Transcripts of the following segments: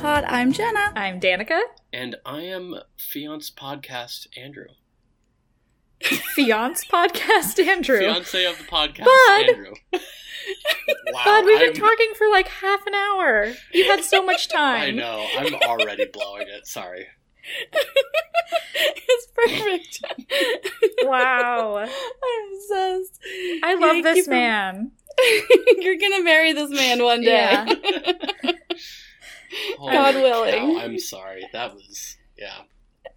Pod. I'm Jenna. I'm Danica. And I am Fiance Podcast Andrew. Fiance Podcast Andrew. Fiance of the podcast Bud. Andrew. wow. God, we've been I'm- talking for like half an hour. You had so much time. I know. I'm already blowing it. Sorry. it's perfect. Wow. I'm obsessed. I love Thank this you for- man. You're gonna marry this man one day. Yeah. Holy God cow, willing. I'm sorry. That was yeah.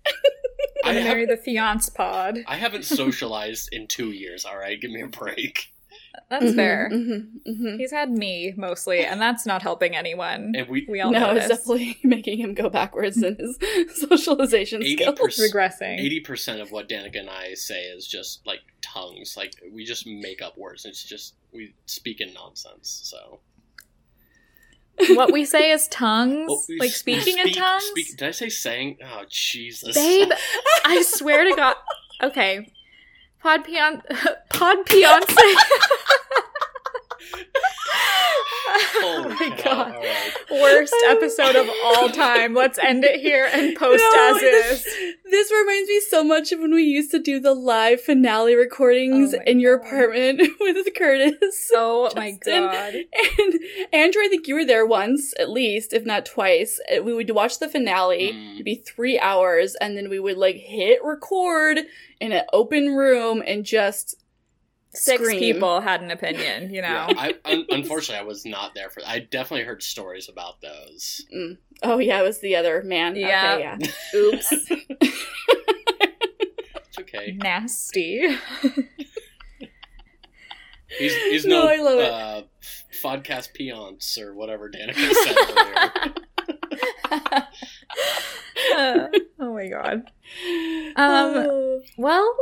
I'm I, gonna marry the fiance pod. I haven't socialized in two years. All right, give me a break. That's Mhm, fair. mhm, mhm. He's had me mostly, and that's not helping anyone. And we We all No, know it's definitely making him go backwards in his socialization eighty skills. regressing. Eighty percent of what Danica and I say is just like tongues. Like we just make up words. It's just we speak in nonsense. So what we say is tongues, Well, we like speaking in tongues. speak- did I say saying? Oh Jesus, Babe, I swear to God. Okay. Pod pion- Pod Beyonce. oh my cow, god. right. Worst episode of all time. Let's end it here and post No, as this- is. This reminds me so much of when we used to do the live finale recordings Oh in your God. apartment with Curtis. Oh my god. And Andrew, I think you were there once, at least, if not twice. Uh, We would watch the finale. Mm. It'd be three hours, and then we would like hit record in an open room and just Six scream. people had an opinion, you know. Yeah, I, un- unfortunately, I was not there for. I definitely heard stories about those. Oh yeah, it was the other man. Yeah. Okay, yeah. Oops. It's okay. Nasty. He's he's No, no, I love it. uh, podcast peons or whatever Danica said earlier. oh my god. Um. Well,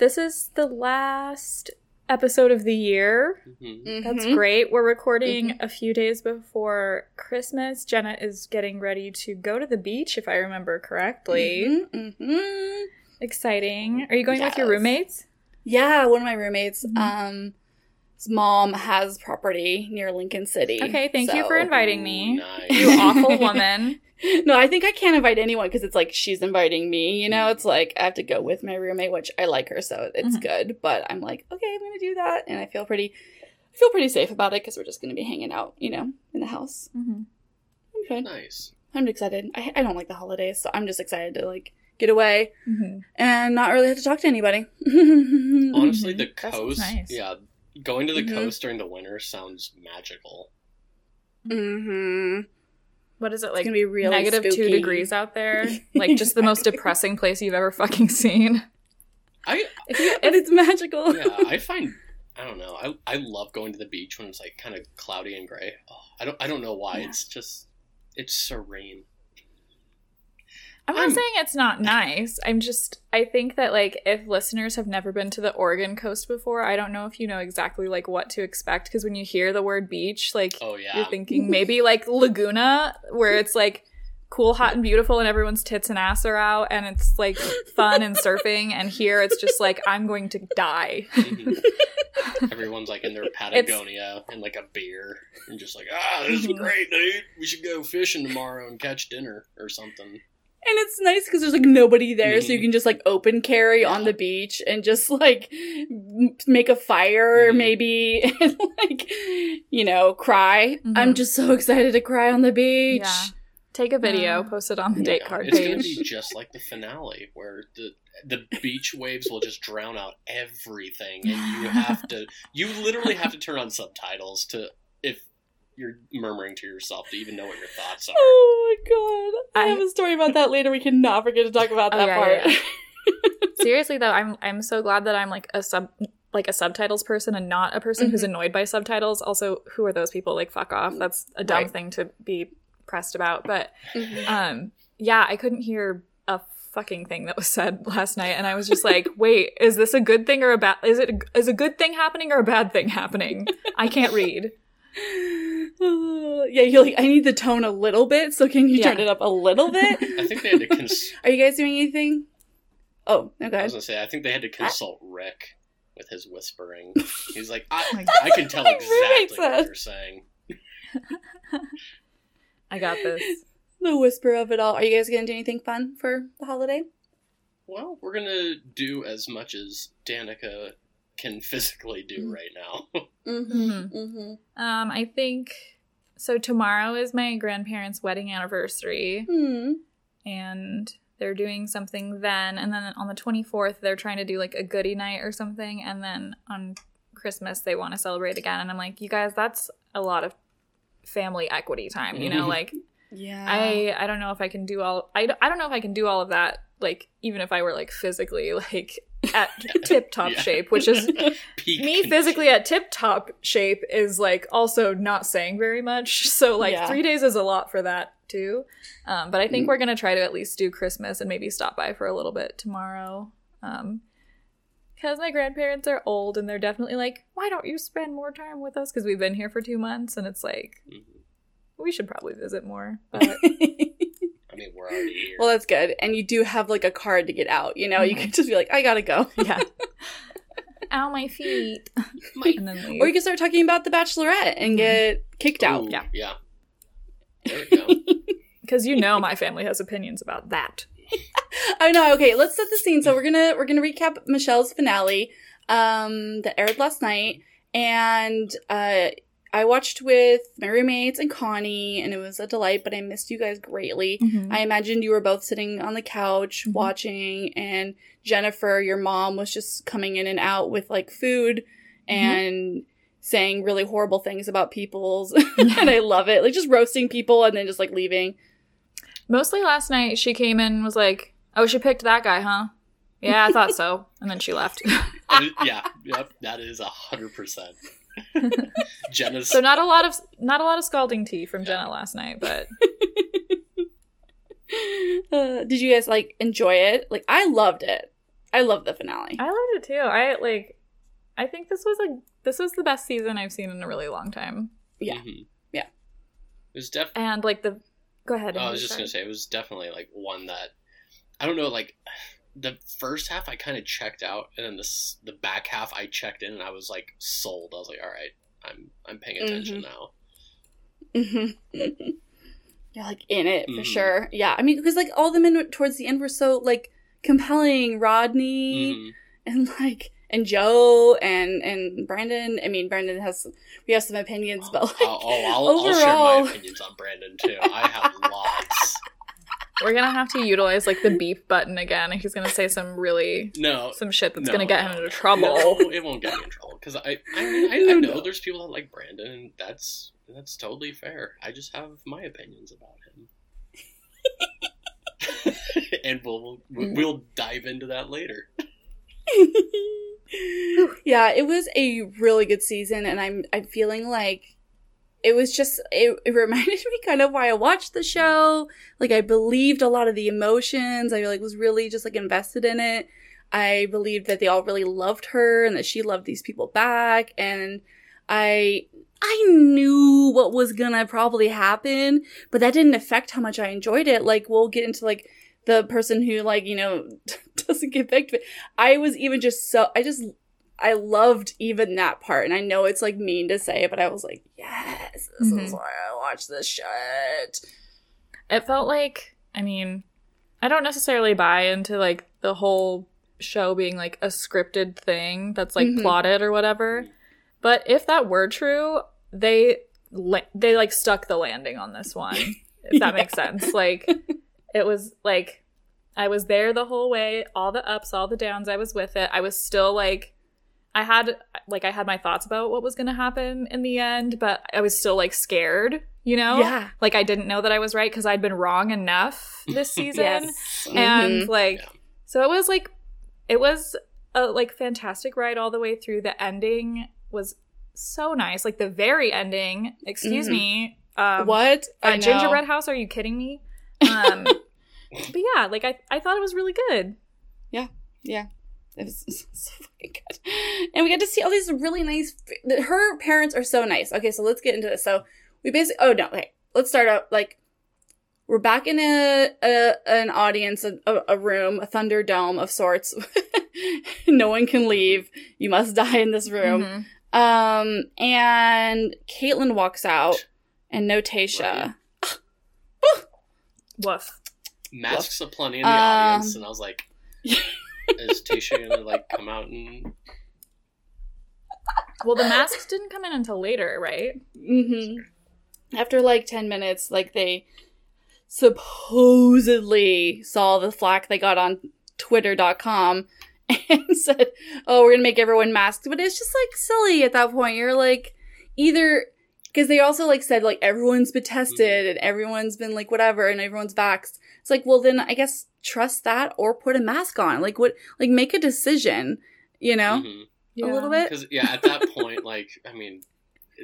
this is the last episode of the year. Mhm. That's Mhm. great. We're recording a few days before Christmas. Jenna is getting ready to go to the beach, if I remember correctly. Mhm, mhm. Exciting. Are you going with your roommates? Yeah, one of my roommates, Mhm. um, his mom has property near Lincoln City. Okay, thank you for inviting me. Nice. You awful woman. no, I think I can't invite anyone because it's like she's inviting me. You know, it's like I have to go with my roommate, which I like her, so it's Mhm. good. But I'm like, okay, I'm gonna do that, and I feel pretty, I feel pretty safe about it because we're just gonna be hanging out, you know, in the house. hmm Okay, Nice. I'm excited. I, I don't like the holidays, so I'm just excited to like get away hmm and not really have to talk to anybody. Honestly, the coast. nice. Yeah, going to the Mhm. coast during the winter sounds magical. mm-hmm. What is it It's like? gonna be really Negative two spooky. degrees out there. Like just the most depressing place you've ever fucking seen. I If you, and it's magical. yeah, I find I don't know. I I love going to the beach when it's like kind of cloudy and gray. Oh, I don't I don't know why. Yeah. It's just it's serene. I'm not I'm- saying it's not nice. I'm just I think that like if listeners have never been to the Oregon coast before, I don't know if you know exactly like what to expect because when you hear the word beach, like Oh yeah. you're thinking maybe like Laguna where it's like cool, hot and beautiful and everyone's tits and ass are out and it's like fun and surfing and here it's just like I'm going to die. Mhm. Everyone's like in their Patagonia and like a beer and just like, ah, this is Mhm. great, dude. We should go fishing tomorrow and catch dinner or something. And it's nice because there's like nobody there, so you Mhm. can just like open carry on the beach and just like m- make a fire, Mhm. maybe, and like, you know, cry. Mhm. I'm just so excited to cry on the beach. Yeah. Take a video, Uh, post it on the yeah, date Yeah, card it's gonna be just like the finale where the the beach waves will just drown out everything and you have to you literally have to turn on subtitles to if you're murmuring to yourself to even know what your thoughts are. Oh my god. I, I- have a story about that later. We cannot forget to talk about Oh, that yeah, part. yeah, Seriously though, I'm I'm so glad that I'm like a sub like a subtitles person and not a person who's Mhm. annoyed by subtitles. Also, who are those people? Like fuck off. That's a dumb Right. thing to be pressed about. But Mhm. um yeah, I couldn't hear a fucking thing that was said last night and I was just like, "Wait, is this a good thing or a bad is it is a good thing happening or a bad thing happening?" I can't read. Yeah, you're like, I need the tone a little bit, so can you turn it up a little bit? I think they had to cons- Are you guys doing anything? Oh, okay. I okay. was gonna say I think they had to ah. consult Rick with his whispering. He's like, I, oh I can tell what my roommate exactly what said. you're saying. I got this. the whisper of it all. Are you guys gonna do anything fun for the holiday? Well, we're gonna do as much as Danica can physically do Mhm. right now. Mm-hmm. Mhm. Mm-hmm. Um, I think so. Tomorrow is my grandparents' wedding anniversary, Hmm. and they're doing something then. And then on the 24th, they're trying to do like a goodie night or something. And then on Christmas, they want to celebrate again. And I'm like, you guys, that's a lot of family equity time, you know? Mhm. Like, Yeah. I I don't know if I can do all I, I don't know if I can do all of that like even if I were like physically like at tip top Yeah. shape which is Peak me condition. physically at tip top shape is like also not saying very much so like Yeah. 3 days is a lot for that too um, but I think Mm. we're going to try to at least do Christmas and maybe stop by for a little bit tomorrow um because my grandparents are old and they're definitely like why don't you spend more time with us because we've been here for two months and it's like Mhm. we should probably visit more but I mean, we're already here. well, that's good. And you do have like a card to get out. You know, you Mhm. can just be like, I gotta go. yeah. Ow, my feet. My- And then leave. Or you can start talking about the Bachelorette and Mhm. get kicked out. Yeah. yeah. There we go. Because you know my family has opinions about that. I know. Okay, let's set the scene. So we're gonna we're gonna recap Michelle's finale um, that aired last night, and uh, I watched with my roommates and Connie, and it was a delight. But I missed you guys greatly. I imagined you were both sitting on the couch Mhm. watching, and Jennifer, your mom, was just coming in and out with like food and saying really horrible things about people's. and I love it, like just roasting people and then just like leaving. Mostly last night, she came in and was like, oh, she picked that guy, huh? Yeah, I thought so. And then she left. Yeah, yep, that is a hundred percent. Jenna's so not a lot of not a lot of scalding tea from Jenna last night, but Uh, did you guys like enjoy it? Like I loved it. I loved the finale. I loved it too. I like I think this was a this was the best season I've seen in a really long time. Yeah. Mhm. Yeah. It was definitely And like the go ahead. Oh, I was just sorry. gonna say it was definitely like one that I don't know. Like the first half, I kind of checked out, and then the the back half, I checked in, and I was like sold. I was like, all right, I'm I'm paying attention now. hmm You're like in it for Mhm. sure. Yeah, I mean because like all the men towards the end were so like compelling. Rodney Mhm. and like and Joe and and Brandon. I mean Brandon has we have some opinions, but like oh, oh, I'll, I'll share overall- my opinions on Brandon too. I have lots. We're gonna have to utilize like the beep button again. and He's gonna say some really No, some shit that's no, gonna get no, him into trouble. No, it won't get me in trouble because I I, mean, I I know there's people that like Brandon, and that's that's totally fair. I just have my opinions about him, and we'll we'll, mm. we'll dive into that later. yeah, it was a really good season, and I'm I'm feeling like it was just it, it reminded me kind of why I watched the show. Like I believed a lot of the emotions. I like was really just like invested in it. I believed that they all really loved her and that she loved these people back, and I I knew what was gonna probably happen, but that didn't affect how much I enjoyed it. Like we'll get into like the person who like you know doesn't get picked, but I was even just so I just I loved even that part, and I know it's like mean to say, but I was like, yes, this is Mhm. why I watch this shit. It felt like, I mean, I don't necessarily buy into like the whole show being like a scripted thing that's like Mhm. plotted or whatever. But if that were true, they la- they like stuck the landing on this one. If that makes sense. Like it was like I was there the whole way, all the ups, all the downs, I was with it. I was still like I had like I had my thoughts about what was going to happen in the end, but I was still like scared, you know? Yeah. Like I didn't know that I was right because I'd been wrong enough this season. Yes. And Mhm. like Yeah. so it was like it was a like fantastic ride all the way through. The ending was so nice. Like the very ending, excuse Mhm. me. Um what? Uh, gingerbread house, are you kidding me? Um but yeah, like I, I thought it was really good. It was so fucking good. And we got to see all these really nice. Her parents are so nice. Okay, so let's get into this. So we basically. Oh no. Okay, let's start out like. We're back in a, a an audience, a, a room, a thunderdome of sorts. no one can leave. You must die in this room. Mhm. Um, and Kaitlyn walks out, and no Tayshia. Woof. Masks aplenty in the Um, audience, and I was like, "Is Tayshia gonna like come out and?" Well, the masks didn't come in until later, right? hmm After like 10 minutes, like they supposedly saw the flack they got on twitter.com and said, oh, we're going to make everyone masked. But it's just like silly at that point. You're like, either because they also like said like everyone's been tested and everyone's been like whatever and everyone's vaxxed. It's like, well, then I guess trust that or put a mask on. Like, what, like make a decision, you know, Mhm. a little bit. Because yeah, at that point, like I mean,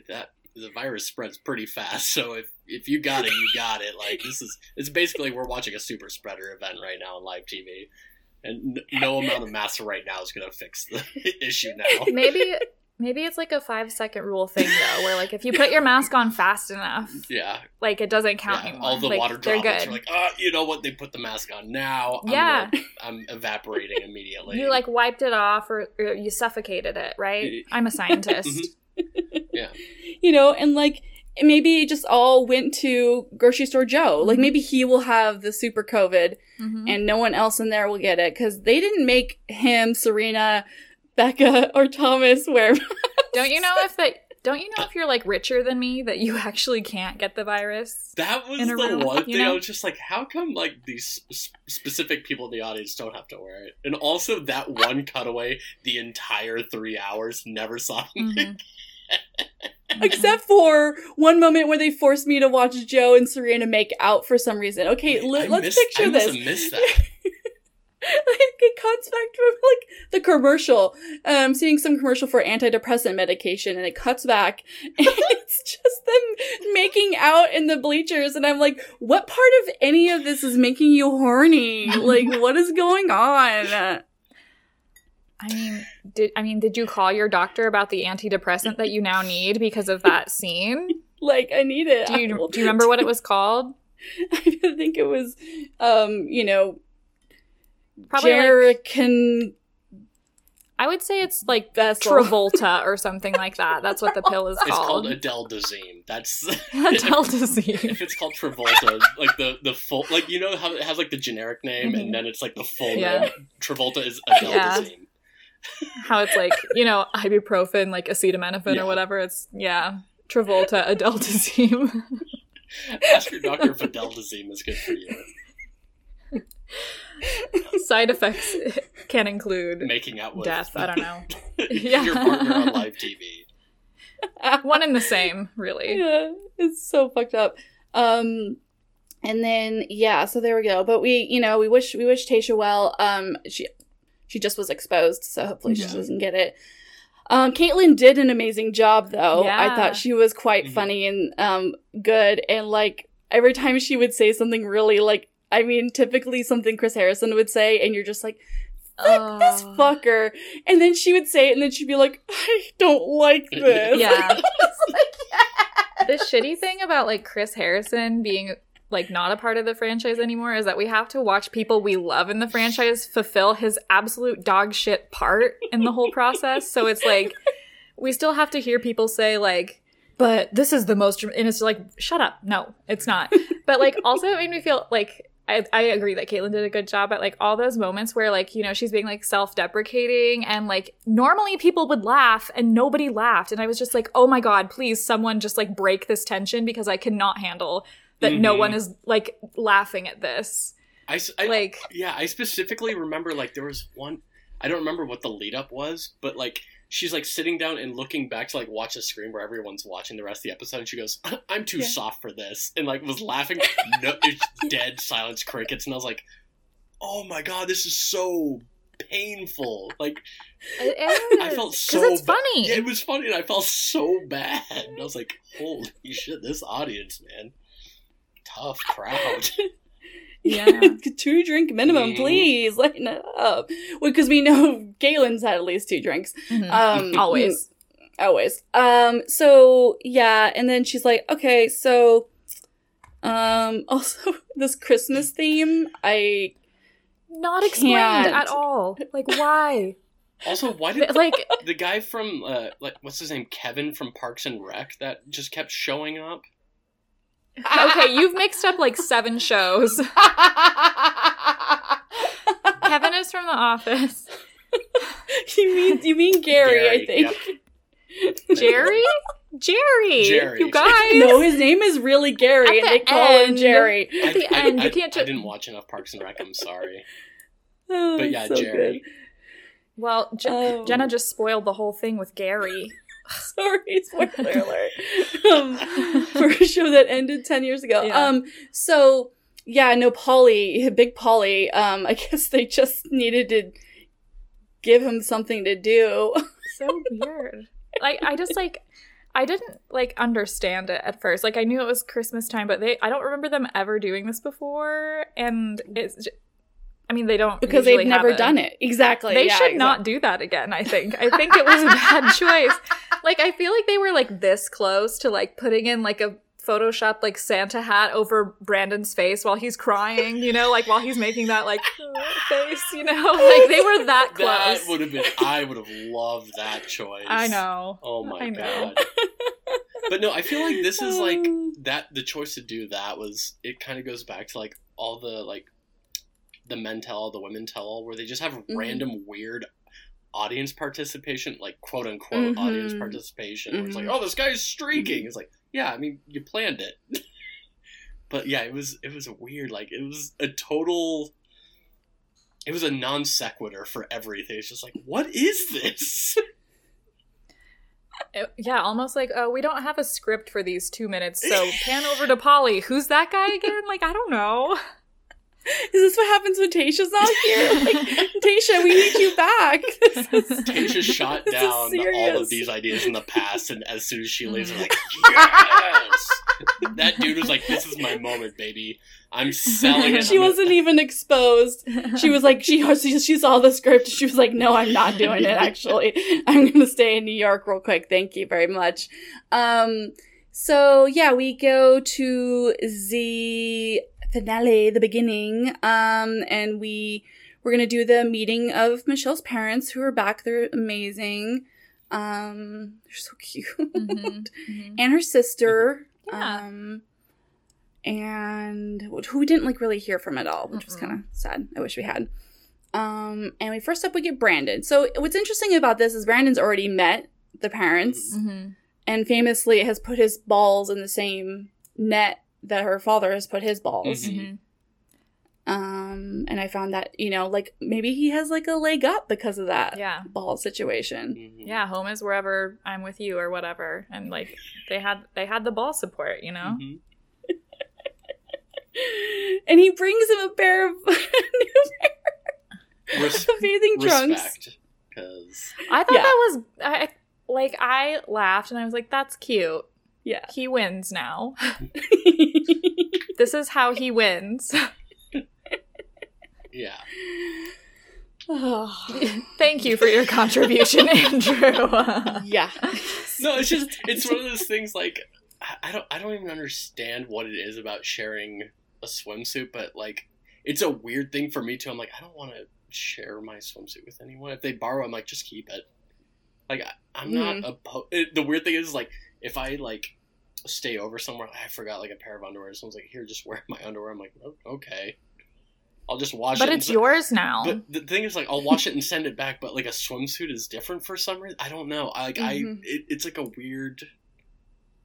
that the virus spreads pretty fast. So if if you got it, you got it. Like this is it's basically we're watching a super spreader event right now on live TV, and no amount of masks right now is going to fix the issue now. Maybe maybe it's like a five second rule thing though, where like if you put your mask on fast enough, Yeah, like it doesn't count yeah. anymore. All the like, water droplets good. are like, ah, you know what? They put the mask on now. I'm Yeah. gonna- I'm evaporating immediately. you like wiped it off or, or you suffocated it, right? I'm a scientist. Yeah. You know, and like maybe it just all went to grocery store Joe. Like Mhm. maybe he will have the super COVID Mhm. and no one else in there will get it because they didn't make him, Serena, Becca, or Thomas wear. Don't you know if that? Don't you know if you're like richer than me that you actually can't get the virus? That was in a the room, one you thing I was just like, how come like these s- specific people in the audience don't have to wear it? And also that one cutaway, the entire three hours, never saw me. Mhm. Except for one moment where they forced me to watch Joe and Serena make out for some reason. Okay, I let, us missed- picture I this. have missed that. like it cuts back to like the commercial um seeing some commercial for antidepressant medication and it cuts back and it's just them making out in the bleachers and i'm like what part of any of this is making you horny like what is going on I mean, did I mean did you call your doctor about the antidepressant that you now need because of that scene? like i need it Do you do you remember what it was called? i think it was um you know Probably like, Jerrican I would say it's like vessel. Travolta or something like that. That's what the pill is called. It's called called. Adeldazine. That's Adeldazine. if it's called Travolta, like the the full, like you know how it has like the generic name, Mhm. and then it's like the full Yeah. name. Travolta is Adeldazine. How it's like you know ibuprofen, like acetaminophen Yeah. or whatever. It's yeah. Travolta, Adeldazine. Ask your doctor if Adeldazine is good for you. Side effects can include Making out with death. I don't know. your Yeah. partner on live TV. One and the same, really. yeah, it's so fucked up. Um, and then yeah, so there we go. But we, you know, we wish we wish Tayshia well. Um, she she just was exposed, so hopefully Yeah. she doesn't get it. Um, Kaitlyn did an amazing job though. I thought she was quite Mhm. funny and um good. And like every time she would say something really like, I mean, typically something Chris Harrison would say, and you're just like. Fuck this Oh. fucker. And then she would say it, and then she'd be like, I don't like this. Yeah. It's like, the shitty thing about like Chris Harrison being like not a part of the franchise anymore is that we have to watch people we love in the franchise fulfill his absolute dog shit part in the whole process. So it's like we still have to hear people say like but this is the most and it's like shut up. No, it's not. But like also it made me feel like I, I agree that Kaitlyn did a good job at like all those moments where like you know she's being like self-deprecating and like normally people would laugh and nobody laughed and I was just like oh my god please someone just like break this tension because I cannot handle that no Mhm. one is like laughing at this I, I like yeah, I specifically remember like there was one. I don't remember what the lead up was, but like she's like sitting down and looking back to like watch the screen where everyone's watching the rest of the episode, and she goes, "I'm too Yeah. soft for this," and like was laughing. no, it's dead silence, crickets, and I was like, "Oh my god, this is so painful!" Like I felt so it's ba- funny Yeah, it was funny, and I felt so bad. And I was like, "Holy shit, this audience, man, tough crowd." Yeah. two drink minimum, Mhm. please lighten it up. Because we know Kaitlyn's had at least two drinks. Mhm. Um, always always. Um, so yeah, and then she's like, okay, so, um, also this Christmas theme, I not explained Can't. at all like why Also, why did like the guy from uh like what's his name kevin from parks and rec that just kept showing up Okay, you've mixed up like seven shows. Kevin is from The Office. you mean you mean Gary, I think. yep. Jerry? Jerry. Jerry. You guys. No, his name is really Gary, At and the they call him. Jerry. At the I, end, I, you can't I, didn't watch enough Parks and Rec. I'm sorry. Oh, But yeah, so Jerry. Well, Je- Oh. Jenna just spoiled the whole thing with Gary. Sorry, spoiler alert. Um, for a show that ended 10 years ago. Yeah. Um, so, yeah, no, Polly, Big Polly, um, I guess they just needed to give him something to do. so weird. Like I just like I didn't like understand it at first. Like I knew it was Christmas time, but they I don't remember them ever doing this before and it's j- I mean they don't because they've never have done it. Exactly. They yeah, should not do that again, I think. I think it was a bad choice. Like I feel like they were like this close to like putting in like a Photoshop like Santa hat over Brandon's face while he's crying, you know, like while he's making that like face, you know? Like they were that close. That would have been. I would have loved that choice. I know. Oh my I know. god. But no, I feel like this is like that. The choice to do that was. It kind of goes back to like all the like the men tell all, the women tell all, where they just have Mhm. random weird audience participation, like quote unquote Mhm. audience participation. Where it's like, Mhm. oh, this guy's streaking. It's like, yeah, I mean, you planned it. but yeah, it was it was weird. Like it was a total. It was a non sequitur for everything. It's just like, what is this? It- yeah, almost like, oh, we don't have a script for these two minutes, so pan over to Polly. Who's that guy again? Like, I don't know. Is this what happens when Tayshia's not here? Like, Tayshia, we need you back. Is- Tayshia shot down all of these ideas in the past, and as soon as she leaves. I'm like, yes! that dude was like, this is my moment, baby. I'm selling it. She I'm wasn't even exposed. She was like, she, she she saw the script. She was like, no, I'm not doing it. Actually, I'm gonna stay in New York real quick. Thank you very much. Um, so yeah, we go to the finale, the beginning. Um, and we we're gonna do the meeting of Michelle's parents, who are back. They're amazing. Um, they're so cute. Mhm, mhm. and her sister. Yeah. Um, and who we didn't like really hear from at all, which was Mm-mm. kind of sad. I wish we had. Um, and we first up we get Brandon. So what's interesting about this is Brandon's already met the parents, Mhm. and famously has put his balls in the same net that her father has put his balls. Mhm. Mhm. Um, and I found that you know, like maybe he has like a leg up because of that Yeah. ball situation. Mhm. Yeah, home is wherever I'm with you or whatever. And like they had they had the ball support, you know? Mhm. And he brings him a pair of new Res- bathing trunks. respect, because I thought Yeah. that was I like I laughed and I was like, that's cute. Yeah. He wins now. this is how he wins. yeah, oh. Thank you for your contribution, Andrew. Yeah. no, it's just it's one of those things like I- I don't I don't even understand what it is about sharing a swimsuit, but like it's a weird thing for me too. I'm like I don't want to share my swimsuit with anyone. If they borrow, I'm like just keep it. Like I, I'm not mm-hmm. opposed. The weird thing is like if I like stay over somewhere, I forgot like a pair of underwear. Someone's like, "Here, just wear my underwear." I'm like, "Oh, "Okay." I'll just wash but it. and it's yours now. But the thing is, like, I'll wash it and send it back. But like a swimsuit is different for some reason. I don't know. I like I Mhm. it, it's like a weird.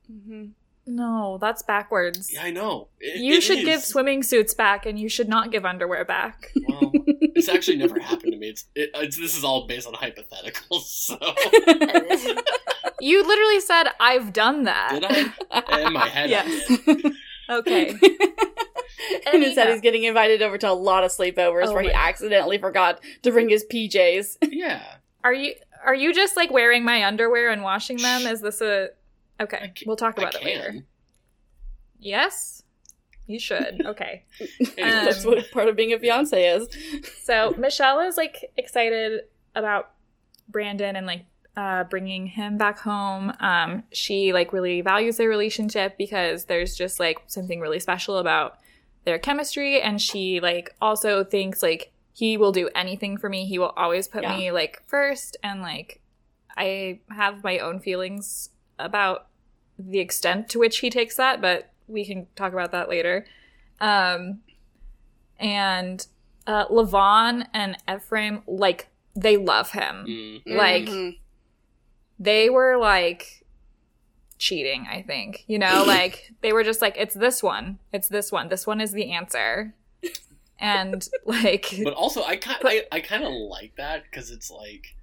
hmm no, that's backwards. Yeah, I know. It- you it should is. give swimming suits back and you should not give underwear back. Well, it's actually never happened to me. It's, it, it's this is all based on hypotheticals. So you literally said I've done that. did I? In my head, Yes. Okay. and he said he's getting invited over to a lot of sleepovers Oh where he my- accidentally forgot to bring his PJs. Yeah. Are you are you just like wearing my underwear and washing them? Is this a Okay, ca- we'll talk I about it later. Yes. You should. Okay. Anyway, That's Um, what part of being a fiance is. So Michelle is like excited about Brandon and like uh, bringing him back home. Um, she like really values their relationship because there's just like something really special about their chemistry, and she like also thinks like he will do anything for me. He will always put Yeah. me like first, and like I have my own feelings about the extent to which he takes that, but we can talk about that later. Um, and uh, LaVonne and Ephraim, like they love him. Mm. Like Mhm. They were like cheating. I think you know, like they were just like, it's this one, it's this one, this one is the answer, and like But also, I kind I, I kind of like that because it's like,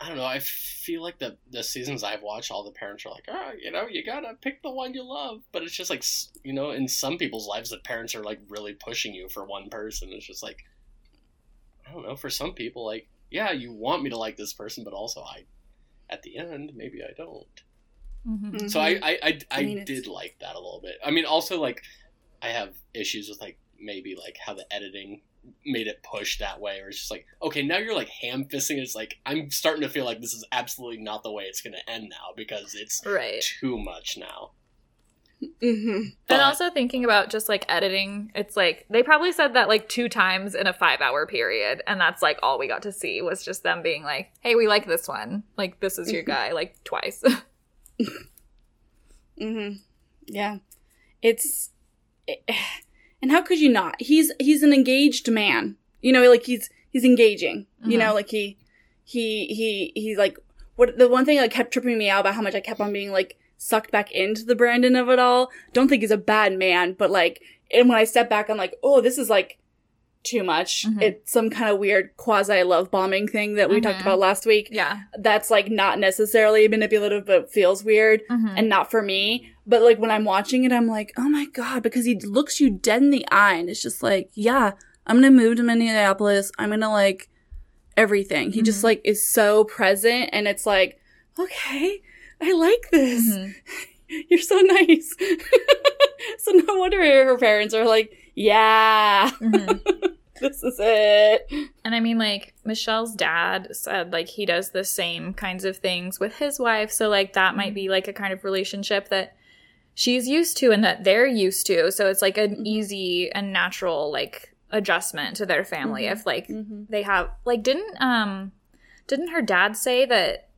I don't know. I feel like the the seasons I've watched, all the parents are like, oh, you know, you gotta pick the one you love. But it's just like, you know, in some people's lives, the parents are like really pushing you for one person. It's just like, I don't know. For some people, like, yeah, you want me to like this person, but also I, at the end, maybe I don't. Mhm. So I I I, I, I mean, it's- did like that a little bit. I mean, also like I have issues with like maybe like how the editing made it push that way, or it's just like okay, now you're like ham fisting. It's like I'm starting to feel like this is absolutely not the way it's going to end now because it's right. too much now. Mhm. But- and also thinking about just like editing, it's like they probably said that like two times in a five hour period. And that's like all we got to see was just them being like, hey, we like this one. Like, this is your guy, like twice. hmm Yeah, it's and how could you not? He's he's an engaged man. You know, like he's he's engaging. You know, like he he he he's like what the one thing that kept tripping me out about how much I kept on being like sucked back into the Brandon of it all. Don't think he's a bad man, but like, and when I step back, I'm like, oh, this is like too much. Mhm. It's some kind of weird quasi love bombing thing that we talked Mhm. about last week. yeah. That's like not necessarily manipulative, but feels weird Mhm. and not for me. But like when I'm watching it, I'm like, oh my god, because he looks you dead in the eye, and it's just like, yeah, I'm gonna move to Minneapolis. I'm gonna like everything. He just Mhm. like is so present, and it's like, okay, I like this. Mhm. You're so nice. so no wonder her parents are like, yeah, Mhm. this is it. And I mean, like, Michelle's dad said, like, he does the same kinds of things with his wife. So, like, that might be, like, a kind of relationship that she's used to and that they're used to. So, it's, like, an Mhm. easy and natural, like, adjustment to their family. Mhm. If, like, Mm-hmm. they have, like, didn't, um, didn't her dad say that,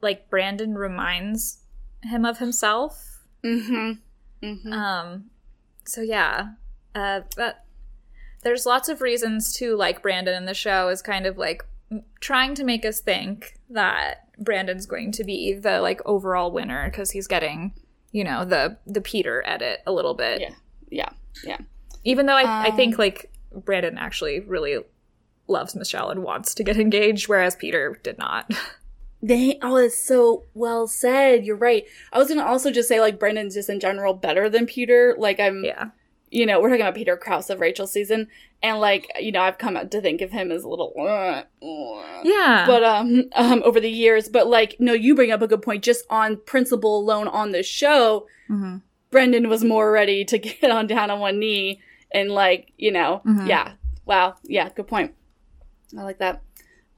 like, Brandon reminds him of himself? Mm-hmm. Mm-hmm. Um, so yeah, uh, that there's lots of reasons to like Brandon in the show is kind of like trying to make us think that Brandon's going to be the like overall winner because he's getting, you know, the the Peter edit a little bit. Yeah. Yeah. Yeah. Even though I, I think Um, like Brandon actually really loves Michelle and wants to get engaged, whereas Peter did not. They oh, it's so well said. You're right. I was gonna also just say like Brendan's just in general better than Peter. Like I'm, yeah. you know, we're talking about Peter Kraus of Rachel's season, and like you know, I've come to think of him as a little, uh, uh, Yeah. but um, um, over the years. But like, no, you bring up a good point. Just on principle alone on the show, hmm Brendan was more ready to get on down on one knee and like you know, Mhm. yeah, wow, yeah, good point. I like that.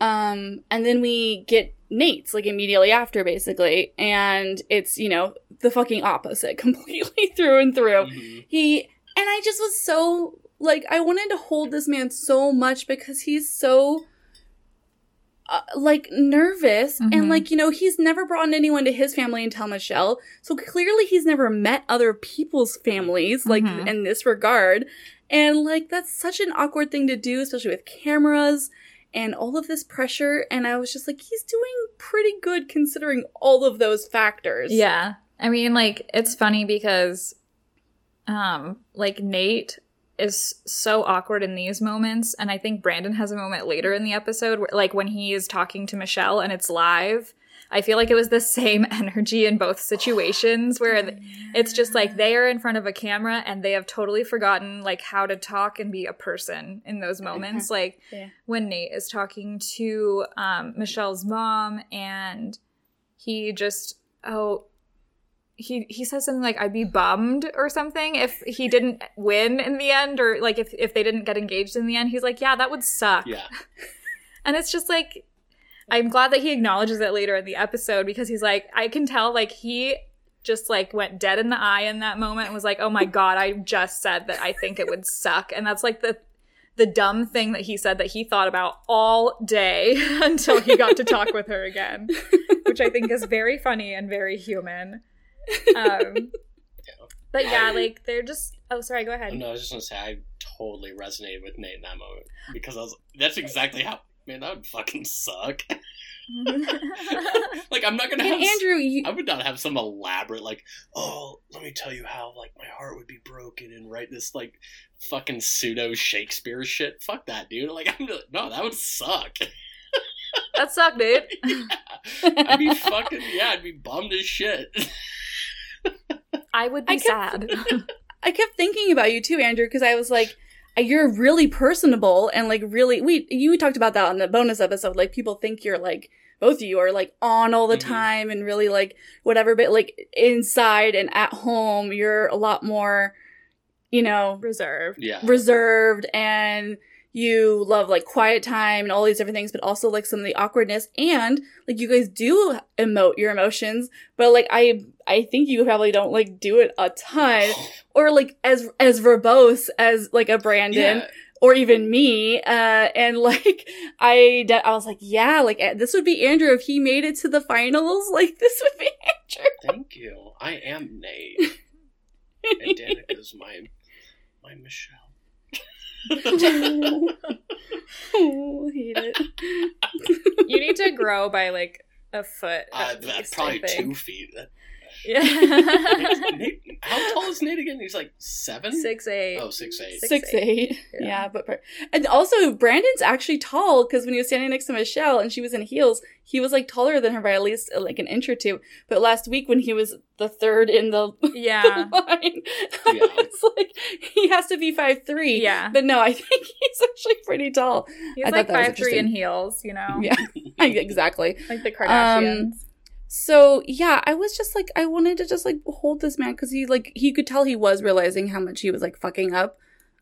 Um, and then we get Nayte's like immediately after, basically, and it's you know the fucking opposite completely through and through. Mhm. He and I just was so like I wanted to hold this man so much because he's so uh, like nervous Mhm. and like you know he's never brought anyone to his family until Michelle so clearly he's never met other people's families like Mhm. in this regard and like that's such an awkward thing to do especially with cameras and all of this pressure and I was just like he's doing pretty good considering all of those factors Yeah. I mean, like, it's funny because, um, like, Nayte is so awkward in these moments. And I think Brandon has a moment later in the episode, where, like, when he is talking to Michelle and it's live. I feel like it was the same energy in both situations where it's just like they are in front of a camera and they have totally forgotten like how to talk and be a person in those moments. Like Yeah. when Nayte is talking to um, Michelle's mom and he just oh he he says something like I'd be bummed or something if he didn't win in the end or like if if they didn't get engaged in the end. He's like, yeah, that would suck. Yeah. And it's just like, I'm glad that he acknowledges it later in the episode because he's like, I can tell, like, he just like went dead in the eye in that moment and was like, oh my God, I just said that I think it would suck. And that's like the, the dumb thing that he said that he thought about all day until he got to talk with her again, which I think is very funny and very human. Um, But yeah, I- like they're just. Oh, sorry. Go ahead. No, I was just gonna say I totally resonated with Nayte in that moment because I was. That's exactly how. Man, that would fucking suck. like I'm not gonna have. Andrew, you, I would not have some elaborate like, oh, let me tell you how like my heart would be broken and write this like fucking pseudo Shakespeare shit. Fuck that, dude. Like I'm like, no, that would suck. that sucked, dude. I'd be fucking yeah, I'd be bummed as shit. I would be I kept- sad. I kept thinking about you too, Andrew, because I was like, you're really personable and like really. We you talked about that on the bonus episode. Like people think you're like both of you are like on all the Mhm. time and really like whatever, but like inside and at home, you're a lot more, you know, Reserved. yeah. reserved and you love like quiet time and all these different things, but also like some of the awkwardness and like you guys do emote your emotions, but like I I think you probably don't like do it a ton or like as as verbose as like a Brandon yeah. or even me. Uh, and like I de- I was like, yeah, like eh, this would be Andrew if he made it to the finals. Like this would be Andrew. Thank you. I am Nayte. and is my my Michelle. oh, hate it. You need to grow by like a foot. Uh, at least, probably two feet. That- Yeah. How tall is Nayte again? He's like seven. Six eight. Oh, six eight. Six, Six, eight. Yeah. Yeah. but per- and also Brandon's actually tall because when he was standing next to Michelle and she was in heels, he was like taller than her by at least like an inch or two. But last week when he was the third in the Yeah. line, Yeah. I was like, he has to be five three. Yeah. but no, I think he's actually pretty tall. He's I like thought that was five three in heels, you know? Yeah, exactly. Like the Kardashians. Um, So yeah, I was just like, I wanted to just like hold this man because he like he could tell he was realizing how much he was like fucking up,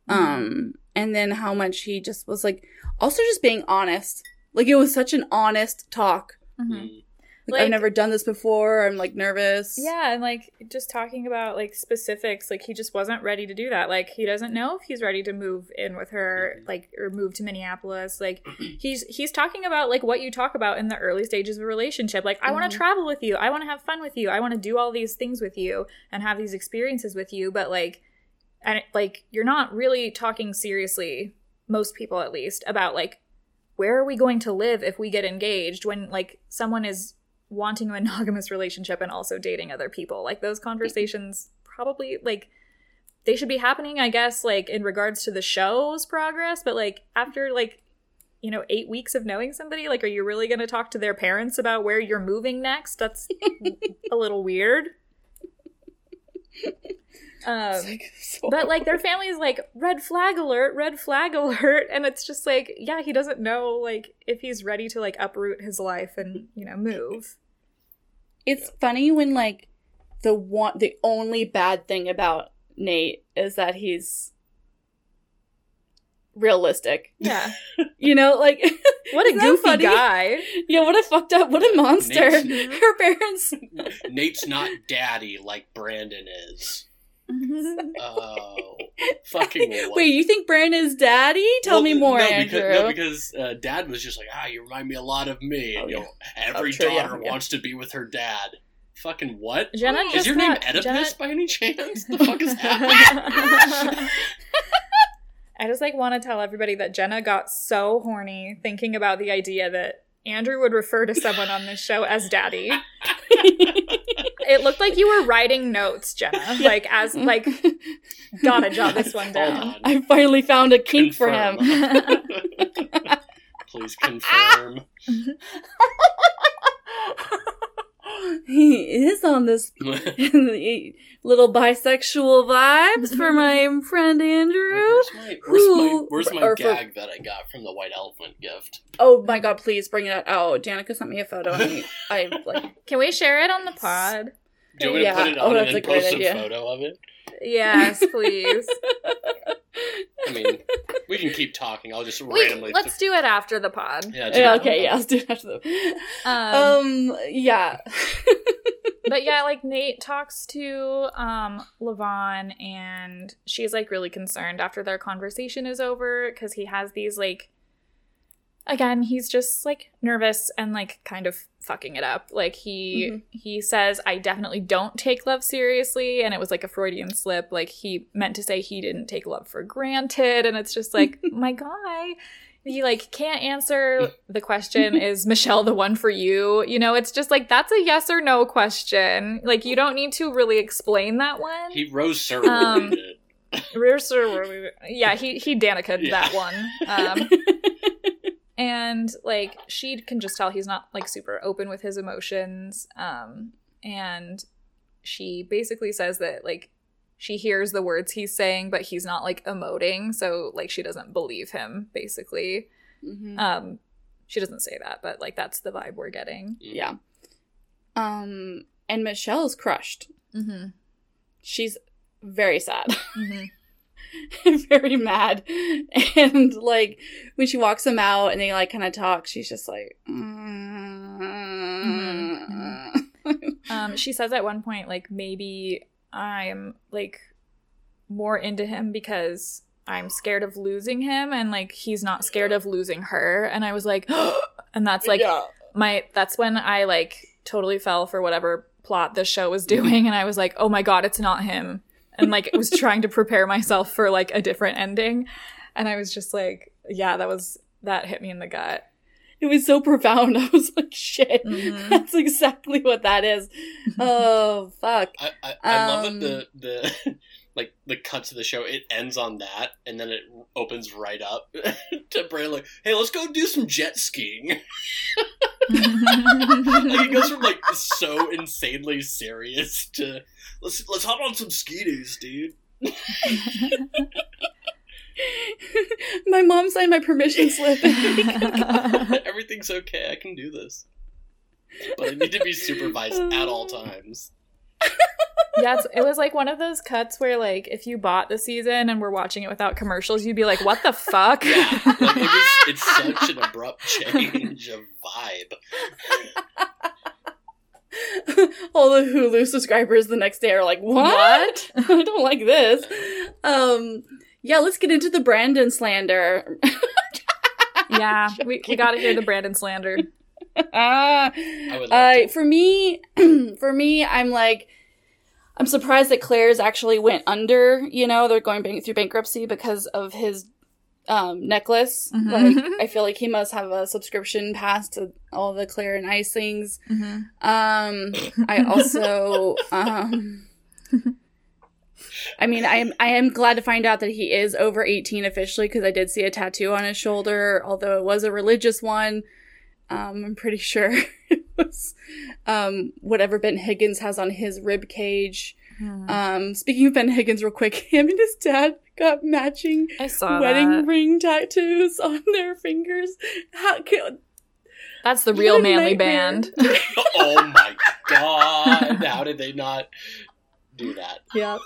um, and then how much he just was like also just being honest. Like it was such an honest talk. Mhm. Like, Like- I've never done this before. I'm like nervous. Yeah, and like just talking about like specifics, like he just wasn't ready to do that. Like he doesn't know if he's ready to move in with her, like or move to Minneapolis. Like he's he's talking about like what you talk about in the early stages of a relationship. Like I want Mhm. to travel with you, I want to have fun with you, I want to do all these things with you and have these experiences with you. But like, and it, like you're not really talking seriously, most people at least, about like where are we going to live if we get engaged when like someone is wanting a monogamous relationship and also dating other people. Like those conversations probably like they should be happening i guess like in regards to the show's progress. But like after like you know eight weeks of knowing somebody like are you really going to talk to their parents about where you're moving next? That's a little weird. Um like, so but like their family is like red flag alert red flag alert. And it's just like yeah he doesn't know like if he's ready to like uproot his life and you know move It's funny when like the one the only bad thing about Nayte is that he's realistic. yeah You know, like what a Isn't goofy funny? guy Yeah, what a fucked up, what a monster. Nayte's- Her parents. Nayte's not daddy like Brandon is. Oh, fucking what? Wait, you think Brandon's daddy? Tell Well, me more, no, Andrew. Because, no, because uh, dad was just like, ah, you remind me a lot of me. Oh, And, you yeah. know, every Oh, yeah, daughter yeah. wants to be with her dad. Fucking what? jenna Is your name got- Oedipus Jenna- by any chance? The fuck is happening? I just like want to tell everybody that Jenna got so horny thinking about the idea that Andrew would refer to someone on this show as daddy. It looked like you were writing notes, Jenna. Like as like gotta jot this one down. on. I finally found a kink for him. Please confirm. he is on this little bisexual vibes for my friend Andrew. Where's my, where's my, where's my or for- gag that I got from the white elephant gift? Oh my god, please bring it out. Oh, Danica sent me a photo and I, I like Can we share it on the pod? Do you want Yeah. to put it Oh, on that's and a great post idea. a photo of it? Yes, please. I mean, we can keep talking. I'll just we, randomly. let's do it after the pod. yeah, Yeah, okay, yeah, let's do it after the Um, Um yeah. but yeah, like Nayte talks to um LaVonne and she's like really concerned after their conversation is over because he has these like again, he's just like nervous and like kind of fucking it up. Like he Mhm. he says I definitely don't take love seriously and it was like a Freudian slip. Like he meant to say he didn't take love for granted and it's just like, my guy, he like can't answer the question is Michelle the one for you? You know, it's just like that's a yes or no question. Like you don't need to really explain that one. He rose Sir Um, it. yeah, he he Danica Yeah. that one. Um, and like she can just tell he's not like super open with his emotions um and she basically says that like she hears the words he's saying but he's not like emoting so like she doesn't believe him basically Mhm. um she doesn't say that but like that's the vibe we're getting Yeah. Um, and Michelle is crushed. mm-hmm. She's very sad. Mm-hmm. very mad. And like when she walks him out and they like kind of talk she's just like Mhm, um she says at one point like maybe i'm like more into him because i'm scared of losing him and like he's not scared of losing her. And i was like and that's like Yeah. my that's when i like totally fell for whatever plot the show was doing. And i was like oh my god it's not him and like I was trying to prepare myself for like a different ending and i was just like yeah that was that hit me in the gut it was so profound i was like shit Mhm. that's exactly what that is oh fuck I, I, I love Um, that the the like the cut to the show. It ends on that, and then it opens right up to Brandon. Like, hey, let's go do some jet skiing. like it goes from like so insanely serious to let's let's hop on some ski days, dude. my mom signed my permission slip Everything's okay. I can do this, but I need to be supervised at all times. yeah, it was like one of those cuts where, like, if you bought the season and were watching it without commercials, you'd be like, "What the fuck?" Yeah, like it was. It's such an abrupt change of vibe. all the hulu subscribers the next day are like what, i don't like this um yeah let's get into the brandon slander yeah, we, we got to hear the Brandon slander. Ah. I Uh, for me, for me, I'm like, I'm surprised that Claire's actually went under. You know, they're going through bankruptcy because of his um, necklace. Mhm. Like, I feel like he must have a subscription pass to all the Claire and Ice things. Um, I also, um, I mean, I am I am glad to find out that he is over 18 officially because I did see a tattoo on his shoulder, although it was a religious one. Um, I'm pretty sure it was um, whatever Ben Higgins has on his rib cage. Um, speaking of Ben Higgins, real quick, him and his dad got matching I saw wedding that. ring tattoos on their fingers. How can, That's the real manly nightmare. band. oh my god! How did they not do that? Yeah.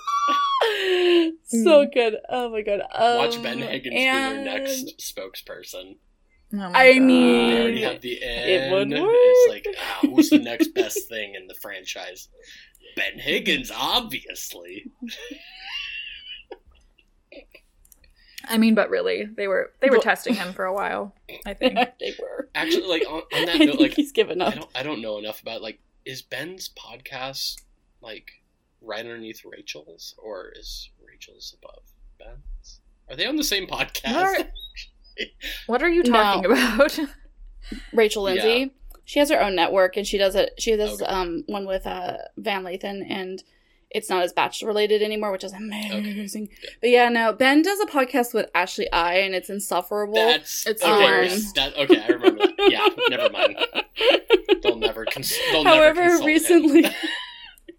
so good. Oh my god. Um, Watch Ben Higgins and be their next spokesperson. Oh I God. mean- They already have the it would end. work. It's like, ah, who's the next best thing in the franchise? Ben Higgins, obviously. I mean, but really, they were they were Well- testing him for a while. I think. they were. Actually, like on, on that I note, think like he's given I up. don't, I don't know enough about like is Ben's podcast like right underneath Rachel's, or is Rachel's above Ben's? Are they on the same podcast? What are, what are you No. talking about? Rachel Lindsay. Yeah. She has her own network, and she does it. She does Okay. um one with uh Van Lathan, and it's not as Bachelor related anymore, which is amazing. But yeah, no, Ben does a podcast with Ashley I, and it's insufferable. That's It's okay. hilarious. That, okay, I remember. That. Yeah, never mind. They'll never. Cons- they'll never However, consult recently,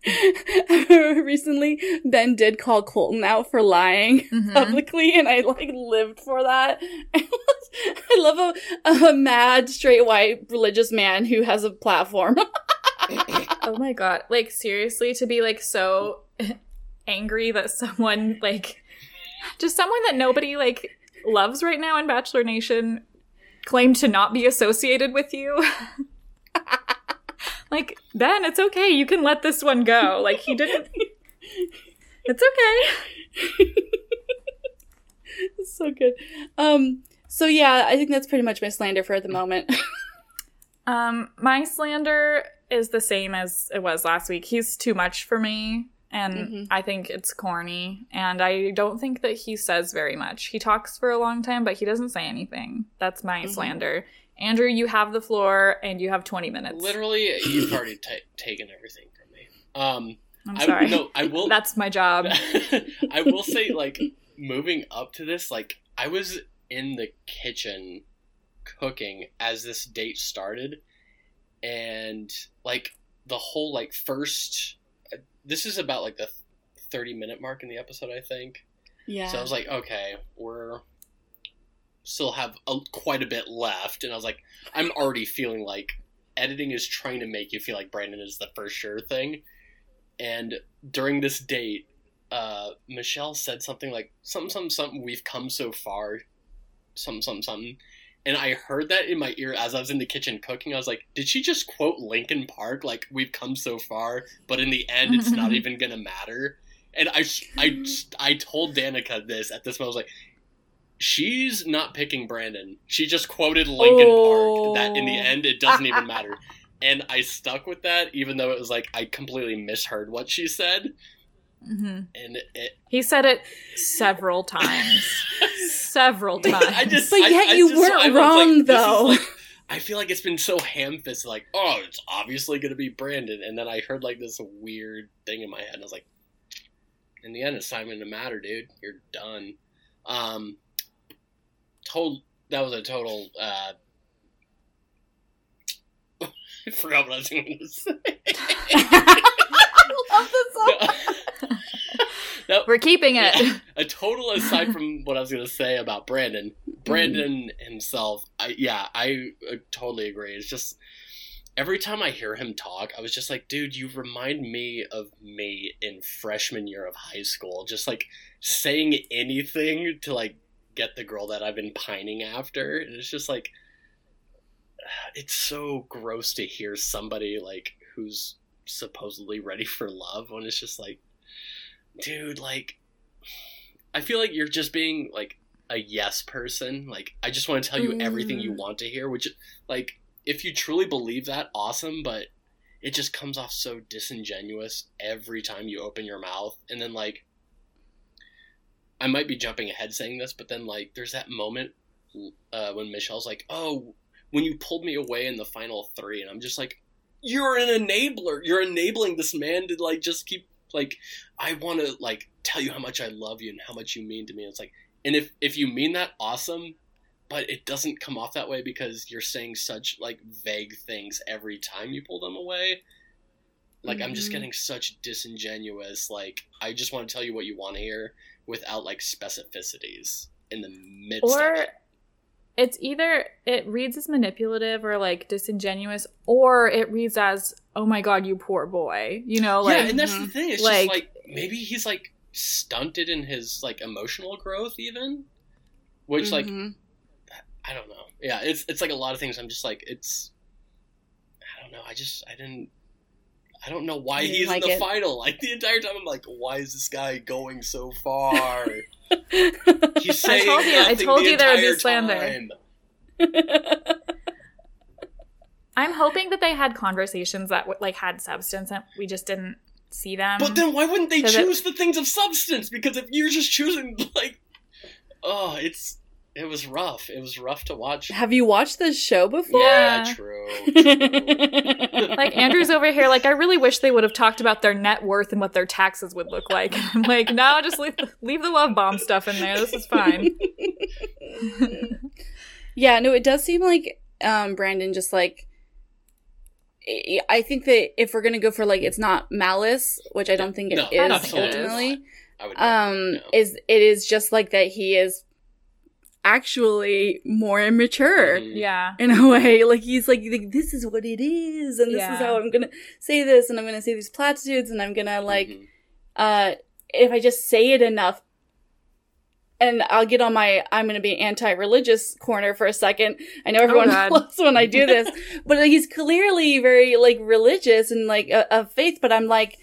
recently Ben did call Colton out for lying Mhm. publicly, and I like lived for that. I love a, a mad straight white religious man who has a platform. Oh my god. Like seriously to be like so angry that someone like just someone that nobody like loves right now in Bachelor Nation claimed to not be associated with you. like, Ben, it's okay. You can let this one go. Like he didn't It's okay. It's so good. Um, So yeah, I think that's pretty much my slander for the moment. Um, my slander is the same as it was last week. He's too much for me, and Mhm. I think it's corny. And I don't think that he says very much. He talks for a long time, but he doesn't say anything. That's my Mhm. slander. Andrew, you have the floor, and you have twenty minutes. Literally, you've already ta taken everything from me. Um, I'm I, sorry. no, I will. That's my job. I will say, like, moving up to this, like, I was in the kitchen cooking as this date started, and like the whole like first. This is about like the thirty minute mark in the episode, I think. yeah. So I was like, okay, we're still have a, quite a bit left, and I was like, I'm already feeling like editing is trying to make you feel like Brandon is the for sure thing. And during this date, uh, Michelle said something like something, something, something. We've come so far, something, something, something. And I heard that in my ear as I was in the kitchen cooking. I was like, did she just quote Linkin Park? Like, we've come so far, but in the end, it's not even gonna matter. And I, I, I told Danica this at this moment. I was like, she's not picking Brandon. She just quoted Linkin Park. That in the Oh. end, it doesn't even matter. And I stuck with that, even though it was like I completely misheard what she said. Hmm And it, He said it several times. several times. I just, But yet I you just- weren't I wrong, this is though. like- I feel like it's been so ham-fisted, like, oh, it's obviously going to be Brandon. And then I heard like this weird thing in my head, and I was like, in the end, it's not even to matter, dude. You're done. Um, told that was a total. Uh, I forgot what I was going to say. I love this song. No, We're keeping it. Yeah. a total aside from what I was gonna say about Brandon. Brandon himself, I yeah, I uh, totally agree. It's just every time I hear him talk, I was just like, dude, you remind me of me in freshman year of high school. Just like saying anything to like get the girl that I've been pining after, and it's just like it's so gross to hear somebody like who's supposedly ready for love when it's just like dude like i feel like you're just being like a yes person. Like i just want to tell you everything you Mm. want to hear which like if you truly believe that awesome but it just comes off so disingenuous every time you open your mouth. And then like i might be jumping ahead saying this but then like there's that moment uh, when michelle's like oh when you pulled me away in the final three and i'm just like you're an enabler. You're enabling this man to like just keep like I want to like tell you how much I love you and how much you mean to me. It's like, and if if you mean that, awesome. But it doesn't come off that way because you're saying such like vague things every time you pull them away. Like I'm just Mhm. getting such disingenuous. Like I just want to tell you what you want to hear without like specificities in the midst. of or it. It's either it reads as manipulative or like disingenuous or it reads as oh my god you poor boy you know like yeah, and that's the Mhm. thing. It's Like- just like maybe he's like stunted in his like emotional growth, even. Which like Mhm. I don't know. Yeah, it's it's like a lot of things. I'm just like it's. I don't know. I just I didn't. I don't know why he's like in the it? final. Like the entire time, I'm like, why is this guy going so far? He's I saying told you- I told the you there would be slander. i'm hoping that they had conversations that like had substance and we just didn't see them But then why wouldn't they Because it- choose the things of substance? Because if you're just choosing like, oh, it's it was rough. It was rough to watch. Have you watched this show before? Yeah, Yeah. true. true. like andrew's over here like i really wish they would have talked about their net worth and what their taxes would look like i'm like no just leave, leave the love bomb stuff in there this is fine yeah, no, it does seem like um, Brandon just like. I- I think that if we're gonna go for like it's not malice, which I don't think it No, is I it is. ultimately, I would. um, no. is it is just like that he is actually more immature Mhm. yeah in a way. Like he's like, like, this is what it is, and this Yeah. is how I'm gonna say this, and I'm gonna say these platitudes, and I'm gonna like Mhm. uh if I just say it enough and I'll get on my I'm going to be anti-religious corner for a second. I know everyone God. loves when I do this, but like, he's clearly very like religious and like a, of faith, but I'm like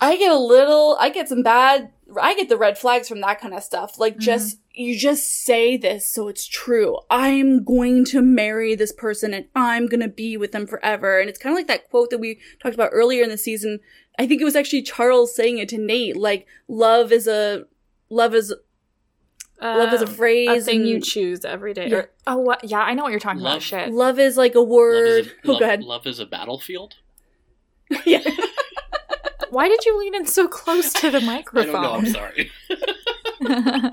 I get a little I get some bad I get the red flags from that kind of stuff. Like just you just say this so it's true. I'm going to marry this person and I'm going to be with them forever. And it's kind of like that quote that we talked about earlier in the season. I think it was actually Charles saying it to Nayte like love is a love is love is a Um, phrase a thing you choose every day. Yeah. Or, oh, what? Yeah, I know what you're talking Love- about. Shit. love is like a Love word. is, a, oh love, go ahead. love is a battlefield. yeah. Why did you lean in so close to the microphone? I don't know. I'm sorry.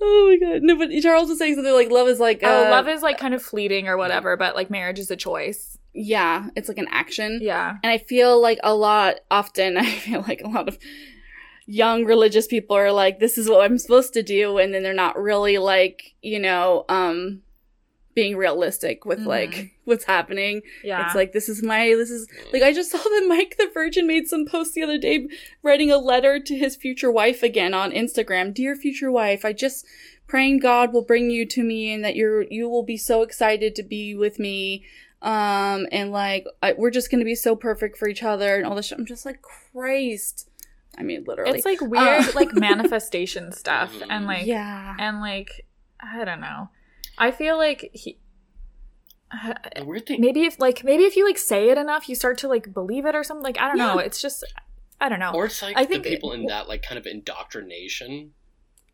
oh my god. No, but Charles was saying something like love is like oh, uh, love is like kind of fleeting or whatever, but like marriage is a choice. yeah, it's like an action. Yeah. And I feel like a lot, often, I feel like a lot of young religious people are like, this is what I'm supposed to do. And then they're not really like, you know, um, being realistic with Mhm. like what's happening. Yeah. It's like, this is my, this is, like, I just saw that Mike the Virgin made some post the other day writing a letter to his future wife again on Instagram. Dear future wife, I just praying God will bring you to me and that you're, you will be so excited to be with me. Um, and like, I, we're just gonna be so perfect for each other and all this shit. I'm just like, Christ. I mean, literally. it's like weird, Uh, like manifestation stuff, and like, yeah. and like, I don't know. I feel like he. The weird thing. Maybe if like maybe if you like say it enough, you start to like believe it or something. Like I don't know. It's just I don't know. Or it's like I the think- people in that like kind of indoctrination,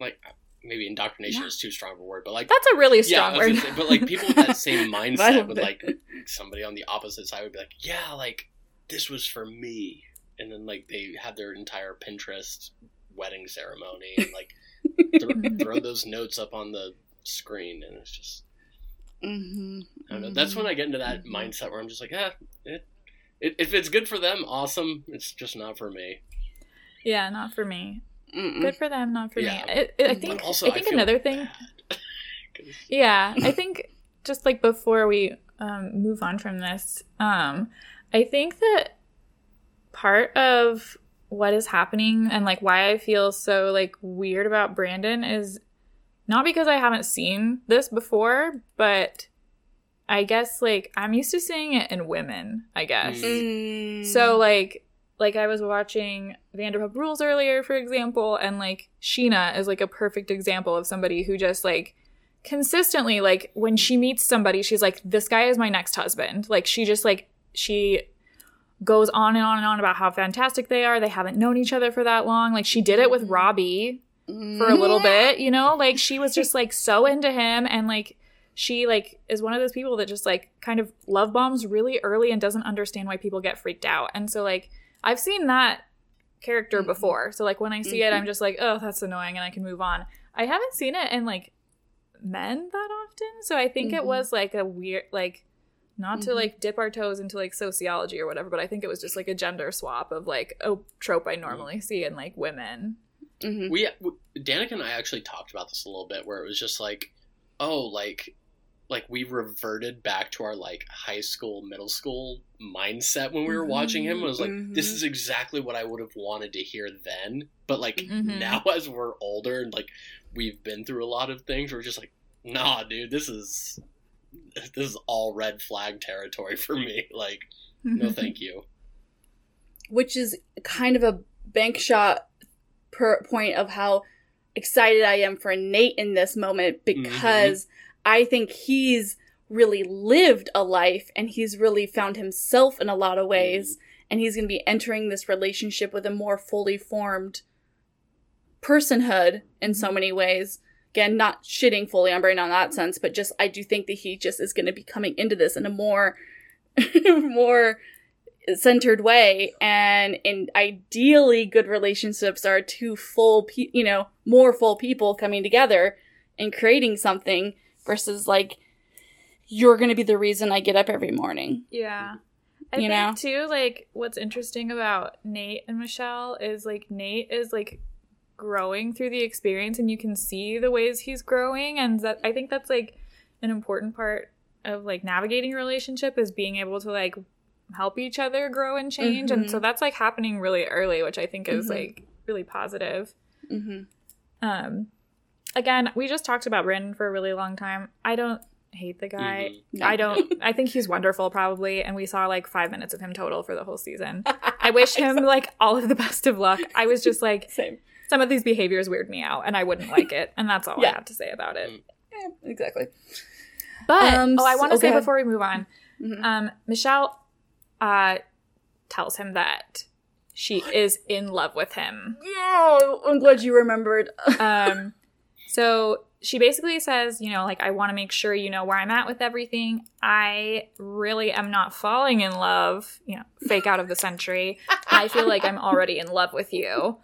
like maybe indoctrination Yeah. is too strong of a word, but like That's a really strong was word. say, but like people with that same mindset would like somebody on the opposite side would be like, yeah, like this was for me, and then like they have their entire Pinterest wedding ceremony and like th- throw those notes up on the screen, and it's just Mm-hmm. I don't know. That's when I get into that Mhm. mindset where I'm just like, ah, it, it, if it's good for them, awesome. It's just not for me. yeah, not for me. Mm-mm. Good for them, not for Yeah. me. It, I think also, I think feel another thing. Yeah, I think just like before we um, move on from this, um, I think that part of what is happening and like why I feel so like weird about Brandon is not because I haven't seen this before, but I guess like I'm used to seeing it in women, I guess. Mm. So like like I was watching Vanderpump Rules earlier, for example, and like Scheana is like a perfect example of somebody who just like consistently like when she meets somebody, she's like, This guy is my next husband. Like she just like she goes on and on and on about how fantastic they are. They haven't known each other for that long. Like she did it with Robbie for a little bit, you know? Like she was just like so into him and like she like is one of those people that just like kind of love bombs really early and doesn't understand why people get freaked out. And so like I've seen that character Mhm. before. So like when I see it Mhm. I'm just like, "Oh, that's annoying," and I can move on. I haven't seen it in like men that often. So I think it Mhm. was like a weird like not to Mhm. like dip our toes into like sociology or whatever, but I think it was just like a gender swap of like a trope I normally see in like women. Mhm. we, Danica and I actually talked about this a little bit, where it was just like, oh, like, like we reverted back to our like high school, middle school mindset when we were watching him. It was like, this Mhm. is exactly what I would have wanted to hear then, but like Mhm. now as we're older and like we've been through a lot of things, we're just like, nah, dude, this is this is all red flag territory for me. Like, no, thank you. which is kind of a bank shot per point of how excited I am for Nayte in this moment mm-hmm. because I think he's really lived a life and he's really found himself in a lot of ways mm-hmm. and he's going to be entering this relationship with a more fully formed personhood in so mm-hmm. many ways. Again not shitting fully on Brandon in that sense but just I do think that he just is going to be coming into this in a more more centered way and in ideally good relationships are two full pe- you know more full people coming together and creating something versus like you're going to be the reason I get up every morning Yeah. I You think know? too, like what's interesting about Nayte and Michelle is like Nayte is like growing through the experience and you can see the ways he's growing and that I think that's like an important part of like navigating a relationship is being able to like help each other grow and change and Mhm. so that's like happening really early which I think is Mhm. like really positive. mm-hmm. Um again, we just talked about Brandon for a really long time. I don't hate the guy. Mhm. I don't. I think he's wonderful, probably. And we saw like five minutes of him total for the whole season. I wish him like all of the best of luck. I was just like, same some of these behaviors weird me out and I wouldn't like it. And that's all I have to say about it. Yeah, exactly. But Um, oh, I want to so say before we move on, um, Michelle uh, tells him that she is in love with him. Oh, I'm glad you remembered. Um, so she basically says, you know, like I want to make sure you know where I'm at with everything. I really am not falling in love. You know, fake out of the century. I feel like I'm already in love with you.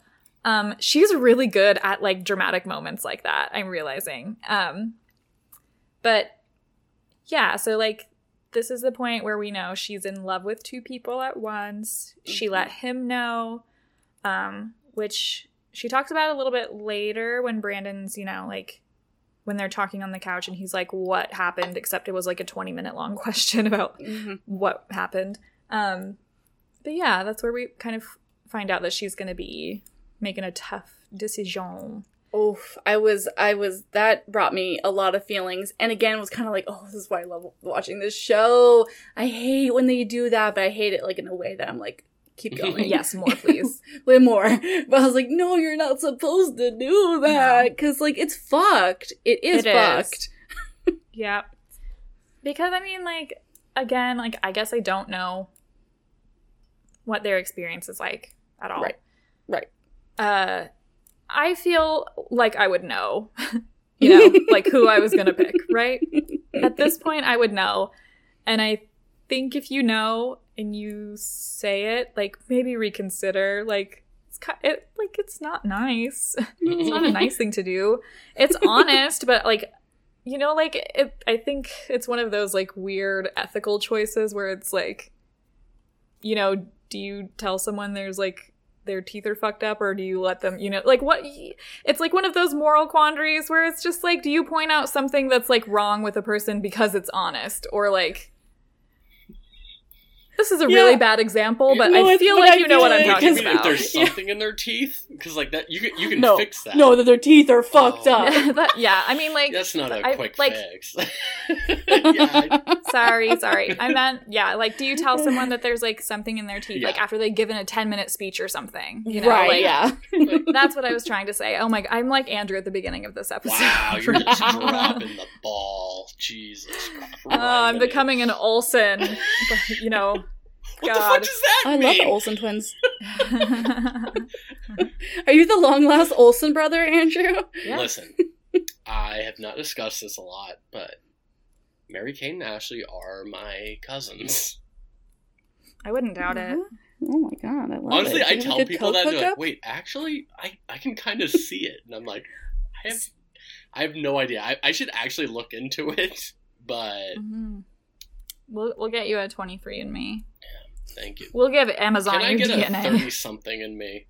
Um, she's really good at like dramatic moments like that. I'm realizing. Um, but yeah, so like this is the point where we know she's in love with two people at once. She Mhm. let him know, um, which she talks about a little bit later when Brandon's, you know, like when they're talking on the couch and he's like, "What happened?" Except it was like a twenty minute long question about Mhm. what happened. Um, but yeah, that's where we kind of find out that she's going to be making a tough decision. Oof, I was, I was, that brought me a lot of feelings. And again, was kind of like, oh, this is why I love watching this show. I hate when they do that, but I hate it like in a way that I'm like, keep going. yes, more please. Way more. But I was like, no, you're not supposed to do that. Cause like, it's fucked. It is It is. fucked. yeah, because I mean, like again, like I guess I don't know what their experience is like at all. Right. Right. Uh, I feel like I would know, you know, like who I was gonna pick, right? At this point, I would know, and I think if you know and you say it, like maybe reconsider, like it's it, like it's not nice. It's not a nice thing to do. It's honest, but like you know, like it. I think it's one of those like weird ethical choices where it's like, you know, do you tell someone there's like their teeth are fucked up or do you let them you know like what it's like one of those moral quandaries where it's just like do you point out something that's like wrong with a person because it's honest? Or like this is a Yeah. really bad example but No, i feel but like I you know feel what i'm like- You talking mean if about there's Yeah. something in their teeth? Because like that, you can you can no, fix that. no, that their teeth are fucked Oh. up. yeah, that- yeah i mean like that's not a I- quick like- fix. yeah, I- sorry sorry i meant yeah like do you tell someone that there's like something in their teeth like after they've given a 10 minute speech or something you know right, like, yeah. that's what i was trying to say oh my i'm like andrew at the beginning of this episode wow, you're just dropping the ball. Jesus Christ! Oh, I'm becoming an Olsen. but, you know. What the fuck does that I mean? love the Olsen twins. Are you the long lost Olsen brother, Andrew? Yeah. Listen, I have not discussed this a lot, but Mary Kate and Ashley are my cousins. I wouldn't doubt it. Oh my god, I love Honestly, it. Do I you have a tell people coke that they're like, "Wait, actually, I I can kind of see it," and I'm like, I have I have no idea. I, I should actually look into it, but Mhm. We'll we'll get you a 23 and me. Thank you. We'll give Amazon Can I your get a thirty something in me?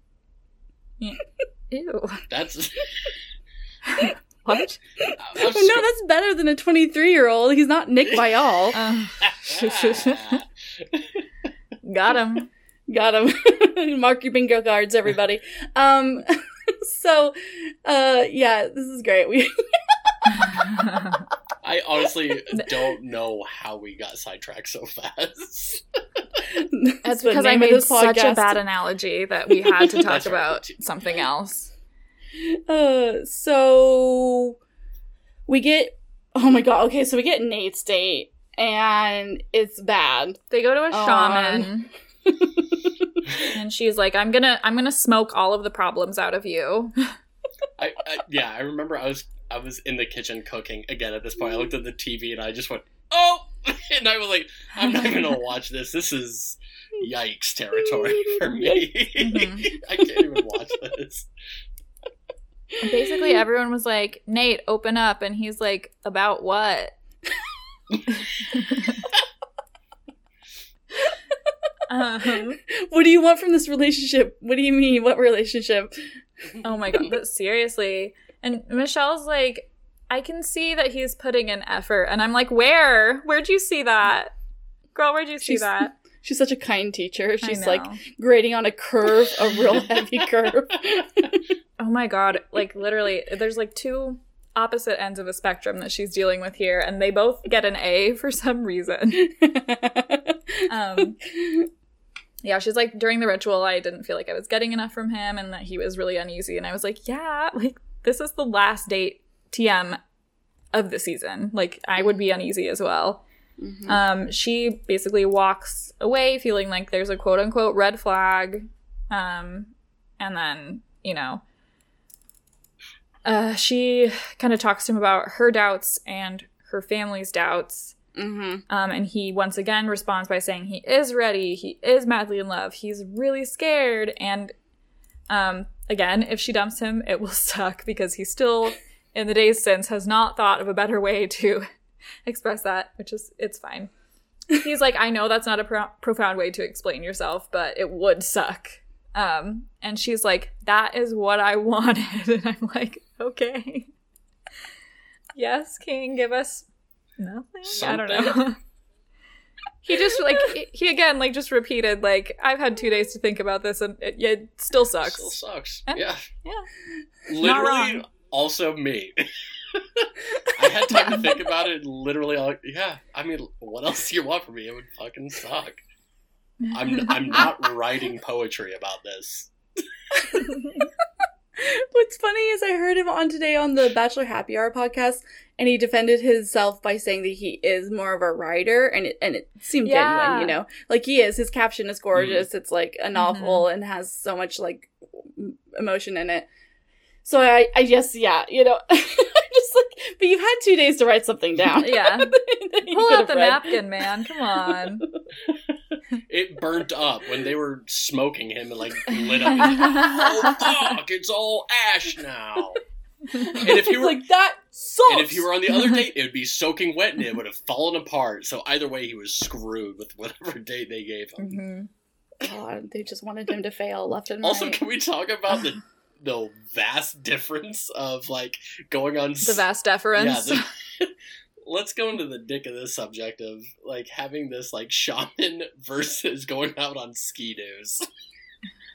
Ew. That's What? I Oh, no, that's better than a 23 year old. He's not Nick Viall. Uh, got him. Got him. Mark your bingo cards, everybody. Um, so, uh, yeah, this is great. We I honestly don't know how we got sidetracked so fast. That's because I made such a bad analogy that we had to talk That's right. about something else. Uh, so we get. Oh my god. Okay, so we get Nayte's date, and it's bad. They go to a Um. shaman and she's like, "I'm going to I'm going to smoke all of the problems out of you." I, I yeah, I remember I was I was in the kitchen cooking again. At this point, I looked at the TV and I just went, "Oh!" and I was like, "I'm not gonna watch this. This is yikes territory for me. Mhm. I can't even watch this." Basically everyone was like, "Nayte, open up." And he's like, "About what?" um, What do you want from this relationship? What do you mean? What relationship? oh my god, but seriously. And Michelle's like, "I can see that he's putting in effort." And I'm like, "Where? Where'd you see that?" Girl, where'd you see She's- that? She's such a kind teacher. She's like grading on a curve, a real heavy curve. Oh my god, like literally there's like two opposite ends of a spectrum that she's dealing with here and they both get an A for some reason. Um yeah, she's like during the ritual, I didn't feel like I was getting enough from him, and that he was really uneasy. And I was like, yeah, like this is the last date TM of the season. Like I would be uneasy as well. Mhm. Um, she basically walks away feeling like there's a quote unquote red flag. Um, and then, you know, uh, she kind of talks to him about her doubts and her family's doubts. Mhm. Um, and he once again responds by saying he is ready, he is madly in love, he's really scared. And um, again, if she dumps him, it will suck because he still, in the days since, has not thought of a better way to express that, which is, it's fine. He's like, I know that's not a pro- profound way to explain yourself, but it would suck. Um, and she's like, that is what I wanted. And I'm like, okay. Yes, King, give us nothing. I don't know. Something. he just like he again like just repeated like I've had two days to think about this and it, it still sucks. Still sucks. Eh, Yeah. yeah. Literally, wrong. also me. I had time to think about it. Literally, all, yeah. I mean, what else do you want from me? It would fucking suck. I'm I'm not writing poetry about this. What's funny is I heard him on today on the Bachelor Happy Hour podcast, and he defended himself by saying that he is more of a writer, and it and it seemed Yeah. genuine, you know, like he is. His caption is gorgeous. Mm-hmm. It's like a novel mm-hmm. and has so much like emotion in it. So I, I guess, yeah, you know, I'm like, but you've had two days to write something down. Yeah. Pull out the read. napkin, man. Come on. It burnt up when they were smoking him and like lit up. oh fuck! It's all ash now. And if he were like that sucks. and if he were on the other date, it would be soaking wet and it would have fallen apart. So either way, he was screwed with whatever date they gave him. Mhm. God, they just wanted him to fail left and Also, right. can we talk about the the vast difference of like going on The vast deference. Yeah, the- let's go into the dick of this subject of like having this like shaman versus going out on ski doos.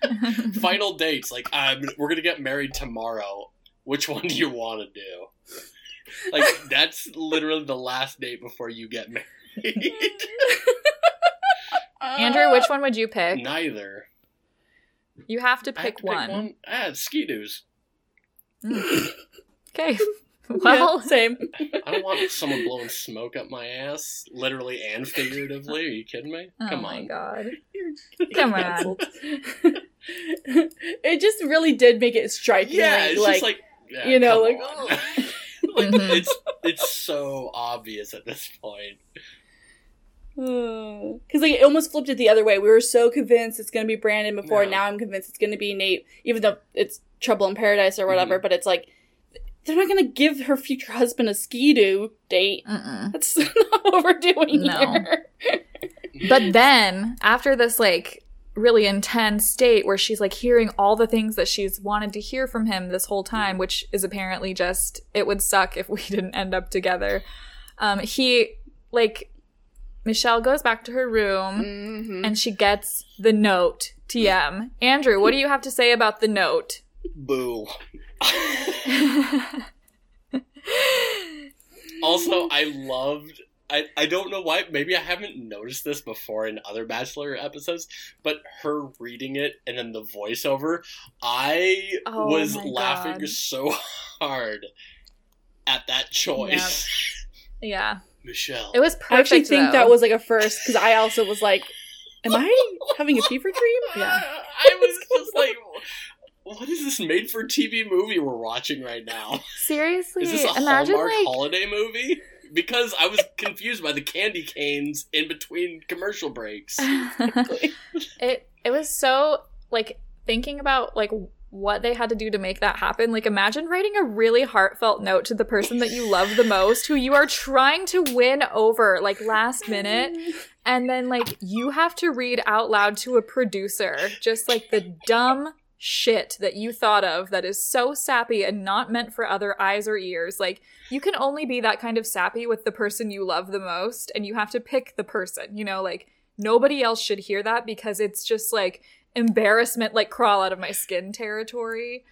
Final dates, like um, we're gonna get married tomorrow. Which one do you want to do? Like that's literally the last date before you get married. Andrew, which one would you pick? Neither. You have to I have pick to one. Ah, ski doos. Mm. Okay. Well, Well, same. I don't want someone blowing smoke up my ass, literally and figuratively. Are you kidding me? oh Come my on. god. Come on. it just really did make it striking. Yeah, it's like, just like yeah, you know, come like, on. oh. like Mhm. it's it's so obvious at this point. Because like it almost flipped it the other way. We were so convinced it's going to be Brandon before. Yeah. Now I'm convinced it's going to be Nayte, even though it's Trouble in Paradise or whatever. Mm-hmm. But it's like they're not going to give her future husband a ski-doo date. Mm-mm. That's not what we're doing No. here. But then, after this, like, really intense date where she's like hearing all the things that she's wanted to hear from him this whole time, which is apparently just, it would suck if we didn't end up together. Um, he, like, Michelle goes back to her room Mhm. and she gets the note. TM. Andrew, what do you have to say about the note? Boo. also, I loved. I, I don't know why. Maybe I haven't noticed this before in other Bachelor episodes, but her reading it and then the voiceover, I Oh was laughing God. so hard at that choice. yeah. Michelle. It was perfect. I actually think though. that was like a first because I also was like, "Am I having a fever dream?" Yeah. I was just like, what is this made for TV movie we're watching right now? Seriously, Is this a imagine Hallmark like holiday movie? Because I was confused by the candy canes in between commercial breaks. it it was so like thinking about like what they had to do to make that happen. Like imagine writing a really heartfelt note to the person that you love the most who you are trying to win over like last minute. And then like you have to read out loud to a producer just like the dumb shit that you thought of that is so sappy and not meant for other eyes or ears. Like you can only be that kind of sappy with the person you love the most and you have to pick the person you know? Like nobody else should hear that because it's just like embarrassment like crawl out of my skin territory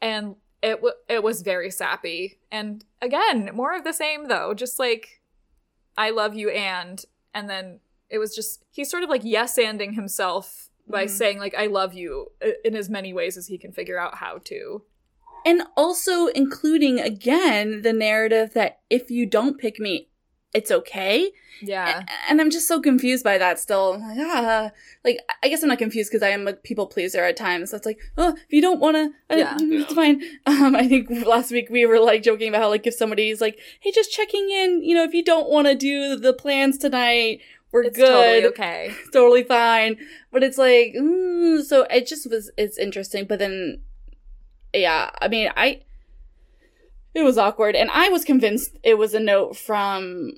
and it w- it was very sappy and again more of the same though just like i love you and and then it was just he's sort of like yes anding himself by Mhm. saying like I love you in as many ways as he can figure out how to. And also including again the narrative that if you don't pick me, it's okay. Yeah. A- And I'm just so confused by that still. Like, ah, like I guess I'm not confused because I am a people pleaser at times. So it's like, oh, if you don't want to, Yeah. it's fine. Um, I think last week we were like joking about how like if somebody's like, hey, just checking in, you know, if you don't want to do the plans tonight, we're It's good, totally okay. totally fine. But it's like, mm, so it just was, it's interesting. But then, yeah, I mean, I, it was awkward. And I was convinced it was a note from,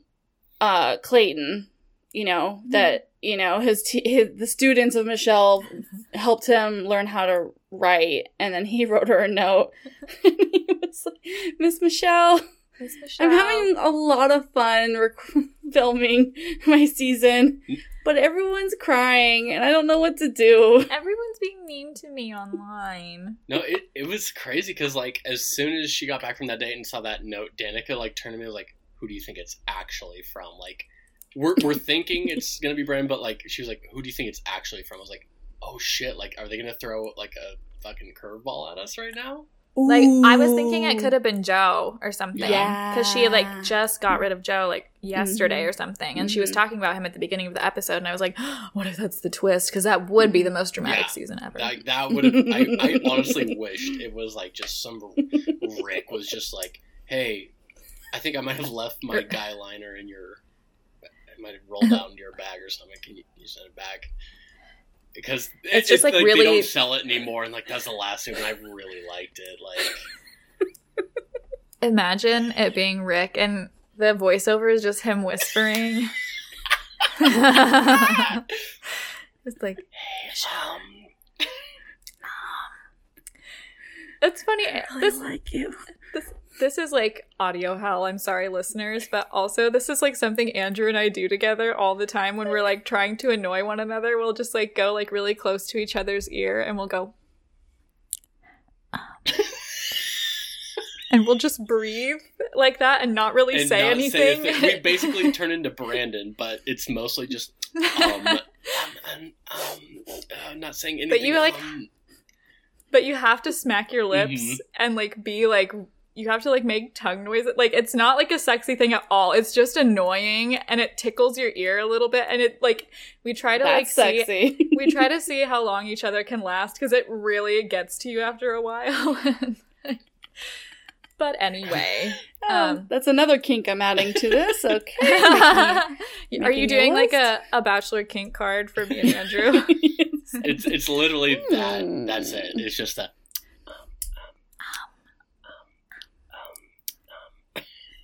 uh, Clayton, you know, that, you know, his, t- his, the students of Michelle helped him learn how to write. And then he wrote her a note. and he was like, Miss Michelle, Miss Michelle. I'm having a lot of fun rec- filming my season, but everyone's crying and I don't know what to do. Everyone's being mean to me online. No, it, it was crazy because like as soon as she got back from that date and saw that note, Danica like turned to me was like, "Who do you think it's actually from?" Like, we're we're thinking it's gonna be Brandon, but like she was like, "Who do you think it's actually from?" I was like, "Oh shit! Like, are they gonna throw like a fucking curveball at us right now?" Like I was thinking it could have been Joe or something. Yeah. Because she like just got rid of Joe like yesterday Mhm. or something. And she was Mhm. talking about him at the beginning of the episode. And I was like, what if that's the twist? Because that would be the most dramatic Yeah. seainer ever. Like that would have. I, I honestly wished it was like just some Rick was just like, "Hey, I think I might have left my guy liner in your. I might have rolled out in your bag or something. Can you, can you send it back?" Because it- It's just, like, they really- don't sell it anymore, and like that's the last thing. I really liked it. Like, Imagine it being Rick and the voiceover is just him whispering. it's like um, it's funny. This like you. this is like audio hell. I'm sorry, listeners, but also this is like something Andrew and I do together all the time when we're like trying to annoy one another. We'll just like go like really close to each other's ear and we'll go. and we'll just breathe like that and not really and say not anything. Say we basically turn into Brandon, but it's mostly just um, um, um, um uh, not saying anything. But you, like, um, but you have to smack your lips Mhm. and like be like you have to like make tongue noises like it's not like a sexy thing at all it's just annoying and it tickles your ear a little bit and it like we try to That's like see we try to see how long each other can last because it really gets to you after a while but anyway Oh, um, that's another kink I'm adding to this. Okay. are you doing like a, a bachelor kink card for me and andrew it's it's literally that. Hmm. That's it. It's just that.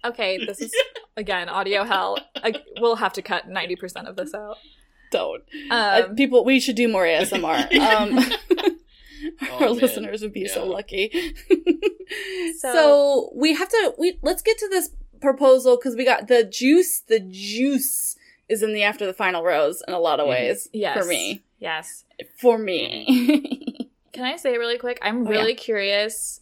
Okay this is again audio hell I, we'll have to cut 90% of this out Don't. Uh, um, people, we should do more ASMR. Um, Oh, our man. listeners would be so lucky. so, So- we have to. We let's get to this proposal because we got the juice. The juice is in the after the final rose in a lot of Mhm. ways. yes For me. yes For me. Can I say it really quick? I'm Oh, really curious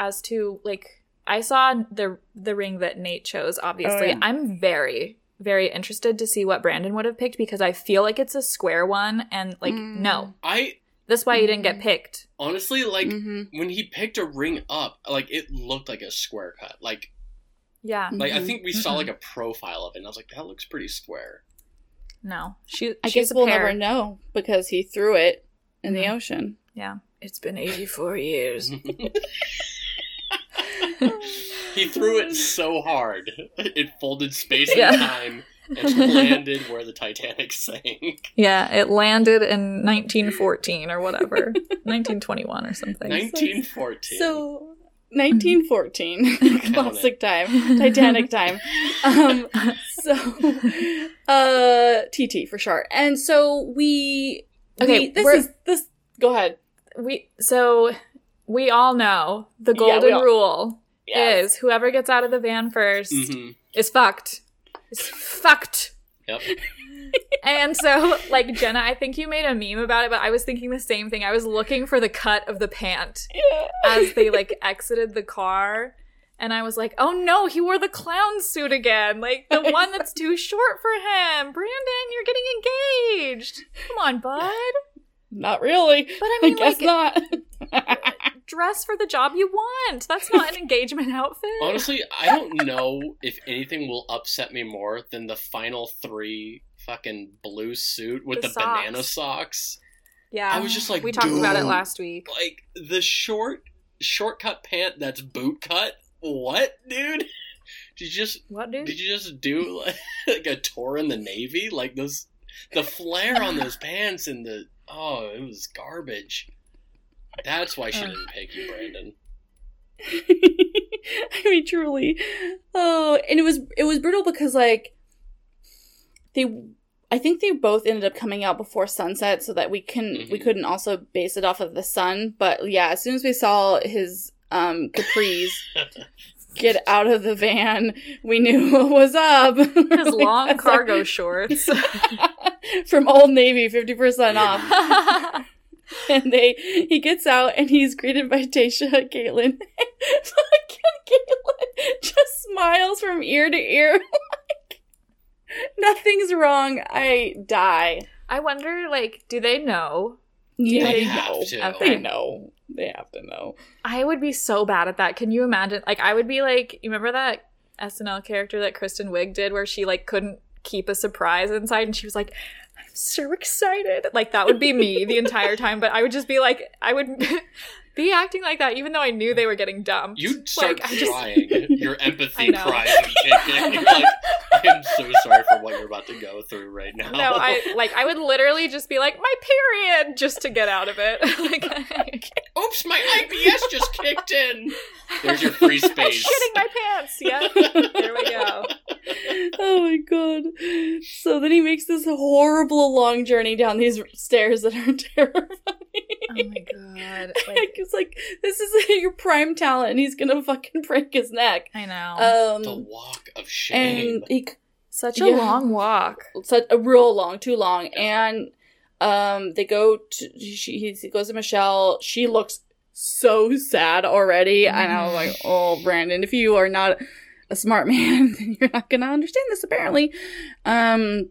as to like I saw the the ring that Nayte chose. Obviously, Oh, yeah. I'm very very interested to see what Brandon would have picked because I feel like it's a square one, and like Mm. no, I that's why you didn't get Mm. picked. honestly like Mhm. when he picked a ring up, like it looked like a square cut. Like Yeah, like I Mhm. think we saw Mm-mm. like a profile of it, and I was like, that looks pretty square. no, she. I she's guess we'll never know because he threw it in the Mhm. ocean. Yeah, it's been 84 years. he threw it so hard, it folded space Yeah. and time and landed where the Titanic sank. yeah, it landed in 1914 or whatever, 1921 or something. 1914. So. 1914 Count classic time titanic time um so uh tt for short and so we Okay, we- this we're- is this go ahead we so we all know the Yeah, golden all- rule Yes. is whoever gets out of the van 1st hmm is fucked. Is fucked. Yep. And so, like Jenna, I think you made a meme about it, but I was thinking the same thing. I was looking for the cut of the pant yeah. as they like exited the car, and I was like, "Oh no, he wore the clown suit again! Like the one that's too short for him." Brandon, you're getting engaged. Come on, bud. Not really. But I mean, I guess like, not. dress for the job you want. That's not an engagement outfit. Honestly, I don't know if anything will upset me more than the final three fucking blue suit with The the, banana socks. socks. yeah, I was just like, we talked about it last week. Like the short shortcut pant that's boot cut. What, dude? Did you just What, dude? did you just do like, like a tour in the navy? Like those the flare on those pants and the oh, it was garbage. That's why she Ugh. didn't pick you, Brandon. I mean, truly. Oh, and it was it was brutal because like they, I think they both ended up coming out before sunset, so that we can we Mhm. couldn't also base it off of the sun. But yeah, as soon as we saw his um capris get out of the van, we knew what was up. His Like, long cargo our- short. from Old Navy, fifty percent off. and they he gets out and he's greeted by Tayshia and Kaitlyn. Fucking Kaitlyn just smiles from ear to ear. like nothing's wrong. I die. I wonder, like, do they know? Yeah, They they have know. to. Okay. They know. They have to know. I would be so bad at that. Can you imagine? Like, I would be like, you remember that SNL character that Kristen Wiig did where she, like, couldn't keep a surprise inside and she was like, I'm so excited. Like, that would be me the entire time, but I would just be like, I would be acting like that even though I knew they were getting dumped. You'd start like, I just- crying. Your empathy cries would kick like, I am so sorry for what you're about to go through right now. No, I like I would literally just be like my period just to get out of it. like Oops, my IBS just kicked in. There's your free space. I'm shitting my pants. Yeah, there we go. oh my god. So then he makes this horrible long journey down these stairs that are terrifying. Oh my god! Like, it's like this is your prime talent and he's gonna fucking break his neck. I know. The Um walk of shame. and he Such a yeah. long walk. such a real long, too long, and um, they go to she he goes to Michelle. She looks so sad already, and I was like, "Oh, Brandon, if you are not a smart man, then you're not gonna understand this, apparently." Um,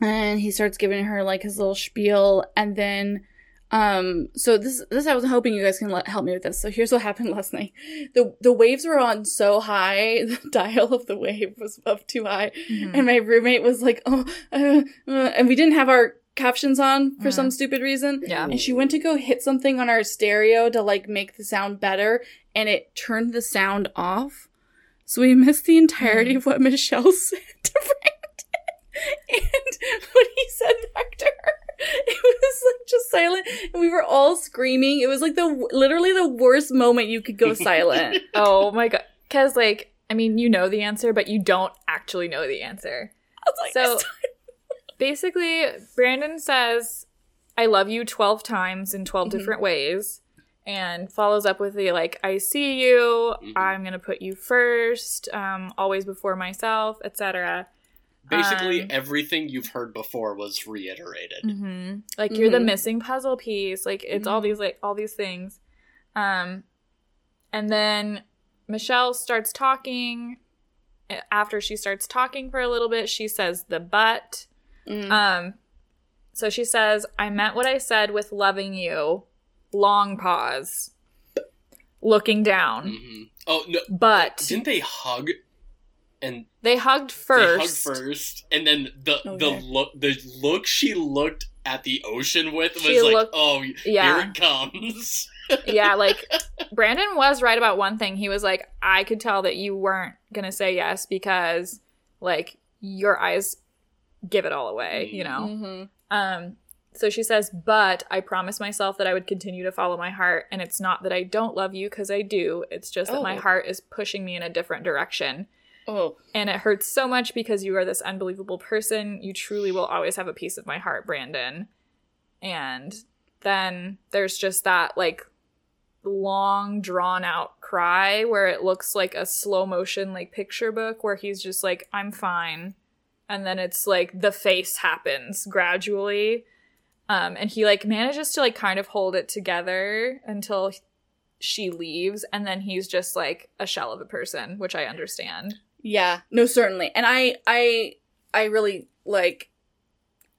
and he starts giving her like his little spiel, and then. Um, so this, this, I was hoping you guys can let, help me with this. So here's what happened last night. The, the waves were on so high, the dial of the wave was up too high, Mhm. and my roommate was like, "Oh," uh, uh, and we didn't have our captions on for Mm. some stupid reason. Yeah. And she went to go hit something on our stereo to like make the sound better, and it turned the sound off. So we missed the entirety Mm. of what Michelle said to Brandon. And when he said back to her, it was like just silent, and we were all screaming. It was like the literally the worst moment you could go silent. Oh my god! Because like, I mean, you know the answer, but you don't actually know the answer. I was like, So- Basically, Brandon says, "I love you" twelve times in 12 Mhm. different ways, and follows up with the like, "I see you. Mhm. I'm gonna put you first. Um, always before myself, etc." Basically, um, everything you've heard before was reiterated. hmm Like you're the Mhm. missing puzzle piece. Like it's all Mhm. these like all these things. Um, and then Michelle starts talking. After she starts talking for a little bit, she says the but. Mm. Um, so she says, "I meant what I said with loving you." Long pause. Looking down, hmm Oh no! but Didn't they hug? And they hugged first. they hugged first, and then the the look the look she looked at the ocean with was She like, looked- "Oh, Yeah. here it comes." yeah, like Brandon was right about one thing. He was like, I could tell that you weren't gonna say yes because like your eyes give it all away, you know. Mhm. Um so she says, "But I promised myself that I would continue to follow my heart, and it's not that I don't love you because I do. It's just that my Oh. heart is pushing me in a different direction." Oh, And it hurts so much because you are this unbelievable person. You truly will always have a piece of my heart, Brandon. And then there's just that like long drawn out cry where it looks like a slow motion like picture book where he's just like I'm fine. And then it's like the face happens gradually. Um and he like manages to like kind of hold it together until she leaves and then he's just like a shell of a person, which I understand. Yeah, no, certainly. And I, I, I really like.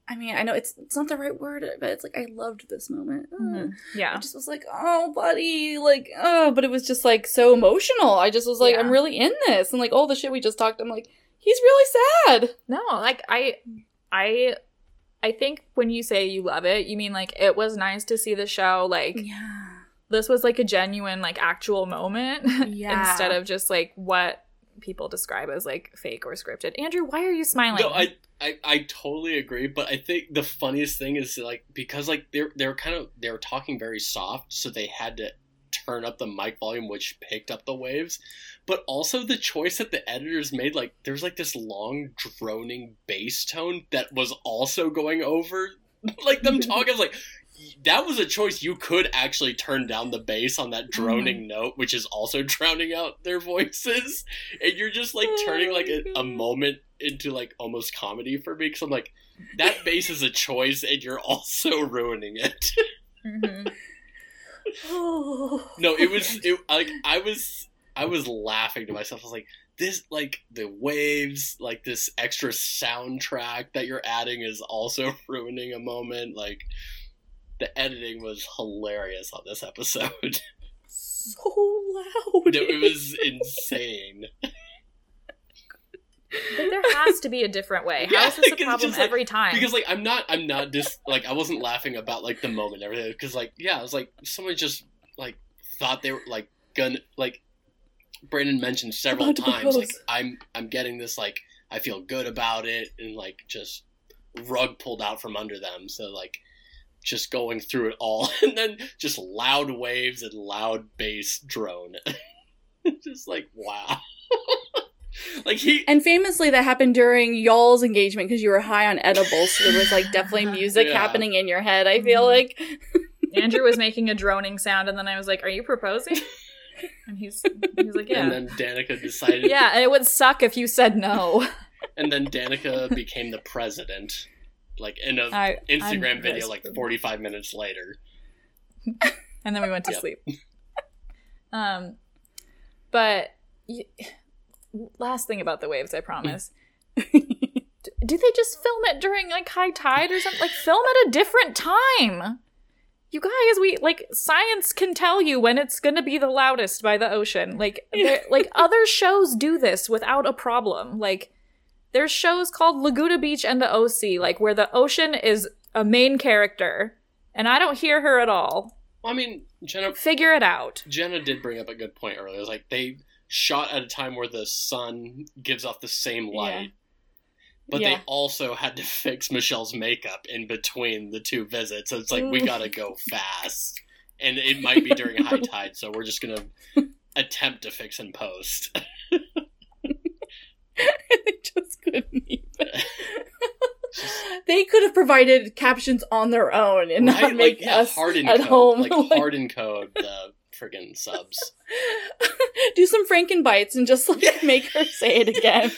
I mean, I know it's it's not the right word, but it's like I loved this moment. Mhm. Yeah. I just was like, oh, buddy, like, oh, but it was just like so emotional. I just was like, Yeah. I'm really in this, and like all the shit we just talked, I'm like, he's really sad. No, like I I I think when you say you love it, you mean like it was nice to see the show like Yeah, this was like a genuine like actual moment Yeah. instead of just like what people describe as like fake or scripted. Andrew, why are you smiling? No, I, I I totally agree, but I think the funniest thing is like because like they're they're kind of they were talking very soft, so they had to turn up the mic volume, which picked up the waves. But also the choice that the editors made, like there's like this long droning bass tone that was also going over like them talking. I was like, that was a choice you could actually turn down the bass on that droning note, which is also drowning out their voices, and you're just like turning like a, a moment into like almost comedy for me because I'm like, that bass is a choice, and you're also ruining it. Mhm. oh, no, it was it like I was I was laughing to myself. I was like, this like the waves, like this extra soundtrack that you're adding is also ruining a moment. Like the editing was hilarious on this episode. so loud. it was insane. But there has to be a different way. How Yeah, is this a problem just like- every time? Because like I'm not I'm not just like I wasn't laughing about like the moment and everything because like yeah I was like someone just like thought they were like gonna like Brandon mentioned several About times like. I'm I'm getting this like I feel good about it and like just rug pulled out from under them so like just going through it all and then just loud waves and loud bass drone just like wow like he And famously, that happened during y'all's engagement because you were high on edibles. So there was like definitely music Yeah. happening in your head. I feel Mhm. like. Andrew was making a droning sound, and then I was like, "Are you proposing?" And he's he's like, "Yeah." and then Danica decided yeah, and it would suck if you said no. And then Danica became the president, like in a I, Instagram I'm video, like 45 minutes later. and then we went to Yep. sleep. Um, but y- last thing about the waves, I promise. Do they just film it during like high tide or something? Like film at a different time. You guys, we like science can tell you when it's going to be the loudest by the ocean. Like, like other shows do this without a problem. Like, there's shows called Laguna Beach and the OC, like where the ocean is a main character, and I don't hear her at all. Well, I mean, Jenna Figure it out. Jenna did bring up a good point earlier. It was like they shot at a time where the sun gives off the same light. But Yeah. they also had to fix Michelle's makeup in between the two visits. So it's like we mm. gotta go fast. And it might be during high tide, so we're just gonna attempt to fix in post. They couldn't even. they could have provided captions on their own and not Right? make like yeah, us harden at code. home. Like like, harden code the friggin' subs. do some Franken bites and just like make her say it again.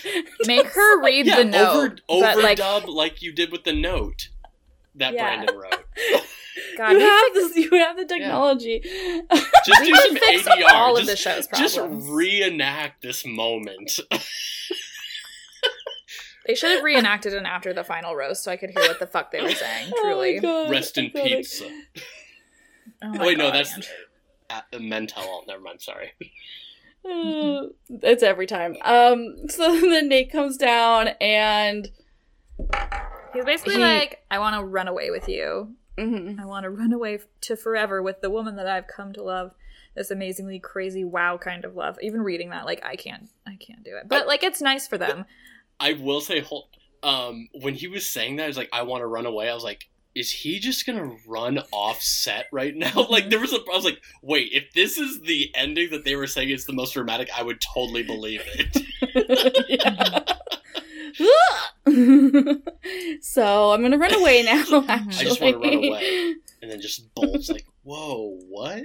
Make her read yeah, the note. over but like, overdub like you did with the note that Yeah. Brandon wrote. God, you have fix- this. You have the technology. Just we do some fix ADR. all of just, the show's just reenact this moment. They should have reenacted it after the final rose so I could hear what the fuck they were saying. Oh Truly. God, Rest in pathetic. pizza. Oh my Wait, no, that's Andrew. uh, mental. Never mind. Sorry. Uh, it's every time. Um. So then Nayte comes down and. He's basically He- like, I want to run away with you. Mhm. I want to run away to forever with the woman that I've come to love. This amazingly crazy wow kind of love. Even reading that, like, I can't, I can't do it. But like, it's nice for them. I will say, hold, um, when he was saying that, I was like, I want to run away. I was like, is he just gonna run off set right now? like, there was a, I was like, wait, if this is the ending that they were saying is the most dramatic, I would totally believe it. so I'm gonna run away now. Actually, I just want to run away, and then just bolts. Like, whoa, what?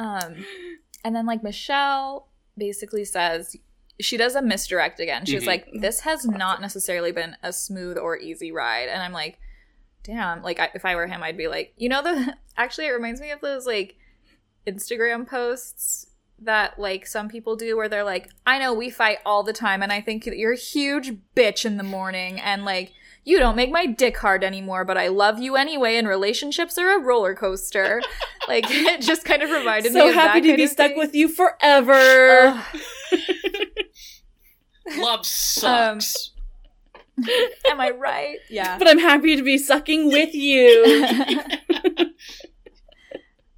Um, and then like Michelle basically says she does a misdirect again. She's Mhm. like, "This has not necessarily been a smooth or easy ride," and I'm like, "Damn!" Like I, if I were him, I'd be like, you know, the actually it reminds me of those like Instagram posts that like some people do where they're like, I know we fight all the time and I think that you're a huge bitch in the morning and like you don't make my dick hard anymore, but I love you anyway and relationships are a roller coaster. like it just kind of reminded me So of happy to be stuck thing. with you forever. Ugh. Love sucks. am I right? Yeah. but I'm happy to be sucking with you.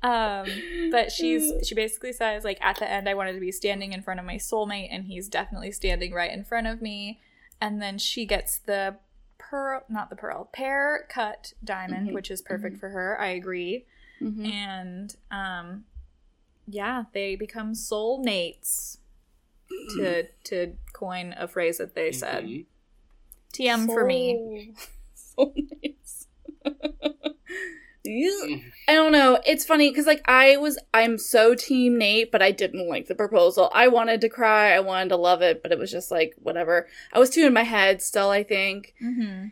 um but she's she basically says like at the end i wanted to be standing in front of my soulmate and he's definitely standing right in front of me and then she gets the pearl not the pearl pear cut diamond Mhm. which is perfect for her i agree Mhm. and um yeah they become soulmates to to coin a phrase that they said Mhm. tm for me So nice. Mhm. I don't know. It's funny because like I was, I'm so team Nayte, but I didn't like the proposal. I wanted to cry. I wanted to love it, but it was just like whatever. I was too in my head still. I think. mm-hmm.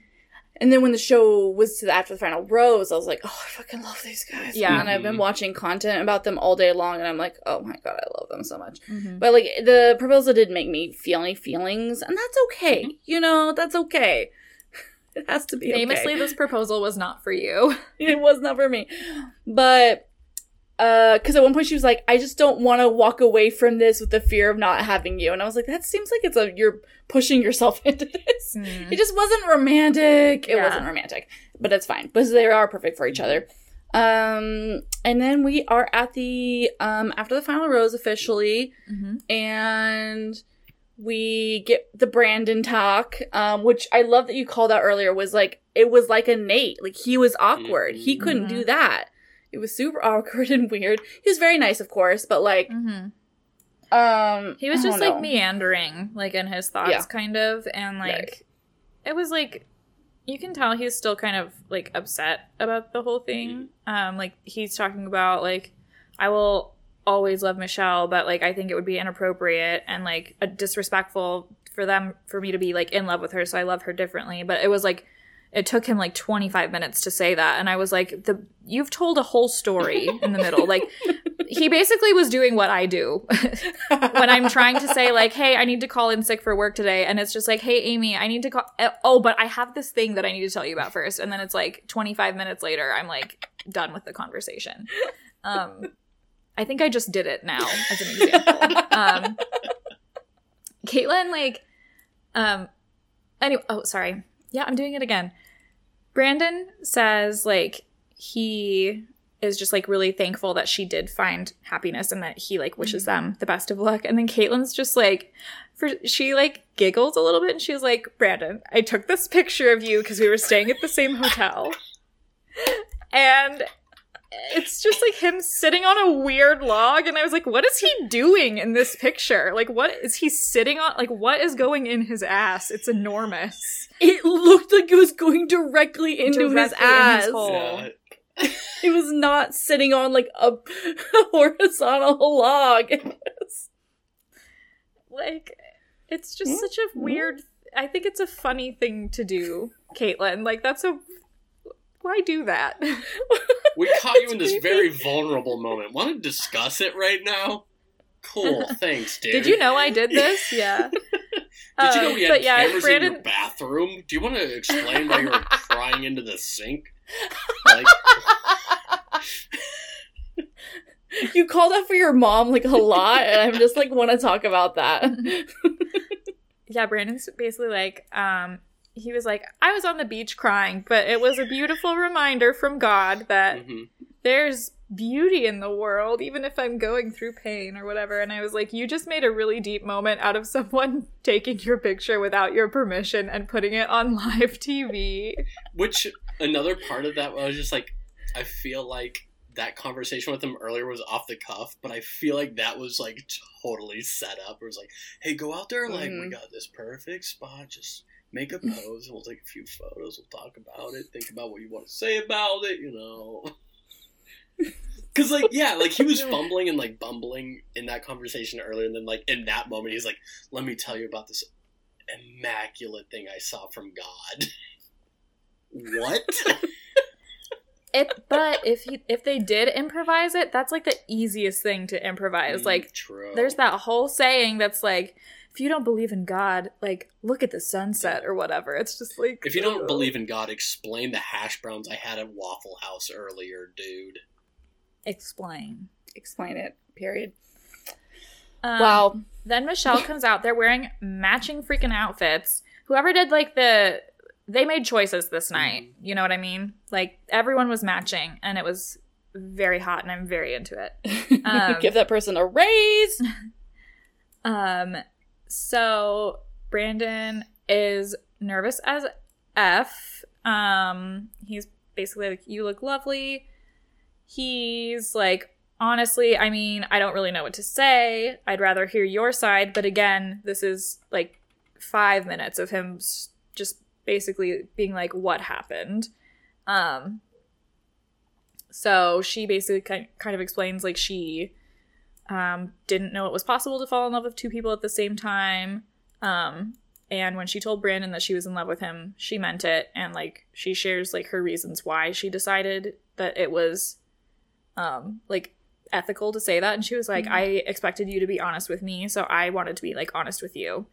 And then when the show was to the, after the final rose, I was like, oh, I fucking love these guys. Yeah. And I've been Mhm. watching content about them all day long, and I'm like, oh my god, I love them so much. Mm-hmm. But like the proposal didn't make me feel any feelings, and that's okay. Mhm. You know, that's okay. It has to be okay. famously this proposal was not for you it was not for me. But uh because at one point she was like, I just don't want to walk away from this with the fear of not having you. And I was like, that seems like it's a you're pushing yourself into this. Mm. It just wasn't romantic. It Yeah. wasn't romantic. But it's fine. Because they are perfect for each other. Um and then we are at the um after the final rose officially Mhm. and we get the Brandon talk, um, which I love that you called out earlier was like it was like a Nayte. Like he was awkward. He couldn't do that. It was super awkward and weird. He was very nice, of course, but like Mhm. um He was just like know. meandering, like in his thoughts, Yeah. kind of, and like Right. it was like you can tell he's still kind of like upset about the whole thing. Um, like he's talking about like I will always love Michelle, but like I think it would be inappropriate and like a disrespectful for them for me to be like in love with her, so I love her differently. But it was like it took him like 25 minutes to say that and i was like the you've told a whole story in the middle like he basically was doing what i do when I'm trying to say like, "Hey, I need to call in sick for work today," and it's just like, "Hey, Amy, I need to call." uh, Oh, but I have this thing that I need to tell you about first, and then it's like 25 minutes later, I'm like done with the conversation. Um, I think I just did it now as an example. Um, Kaitlyn, like, um, anyway, oh, sorry. Yeah, I'm doing it again. Brandon says like he is just like really thankful that she did find happiness and that he like wishes them the best of luck. And then Kaitlyn's just like, for she like giggles a little bit and she's like, Brandon, I took this picture of you because we were staying at the same hotel. And it's just like him sitting on a weird log. And I was like, what is he doing in this picture? Like, what is he sitting on? Like, what is going in his ass? It's enormous. It looked like it was going directly into his Directly in ass. his. Yeah. It was not sitting on like a horizontal log. It like it's just such a mm-hmm. weird i think it's a funny thing to do Kaitlyn like that's a why do that We caught you in this very vulnerable moment. Want to discuss it right now? Cool, thanks, dude. did you know i did this yeah Did you know we had but yeah cameras in your bathroom? Do you want to explain why you were crying into the sink? Like, you called out for your mom like a lot, and I'm just like want to talk about that. yeah brandon's basically like um he was like i was on the beach crying but it was a beautiful reminder from god that mhm. There's beauty in the world, even if I'm going through pain or whatever. And I was like, you just made a really deep moment out of someone taking your picture without your permission and putting it on live TV. Which another part of that was just like I feel like that conversation with him earlier was off the cuff, but I feel like that was like totally set up. It was like, hey, go out there, like we Mhm. got this perfect spot, just make a pose, and we'll take a few photos, we'll talk about it, think about what you want to say about it, you know. Cause like yeah, like he was fumbling and like bumbling in that conversation earlier, and then like in that moment he's like, "Let me tell you about this immaculate thing I saw from God." what? It, but if he, if they did improvise it, that's like the easiest thing to improvise. Mm, Like true. there's that whole saying that's like, if you don't believe in God, like look at the sunset or whatever. It's just like If you don't ugh. believe in God, explain the hash browns I had at Waffle House earlier, dude. Explain. Explain it. Period. Um, wow. Then Michelle comes out. They're wearing matching freaking outfits. Whoever did like the, they made choices this night. You know what I mean? Like everyone was matching, and it was very hot, and I'm very into it. Um, Give that person a raise. Um, so Brandon is nervous as F. Um, he's basically like, You look lovely. He's like, Honestly, I mean, I don't really know what to say. I'd rather hear your side. But again, this is like five minutes of him just basically being like, What happened? Um, so she basically kind of explains like she um, didn't know it was possible to fall in love with two people at the same time. Um, and when she told Brandon that she was in love with him, she meant it. And like she shares like her reasons why she decided that it was um, like ethical to say that. And she was like, Mhm. I expected you to be honest with me, so I wanted to be like honest with you.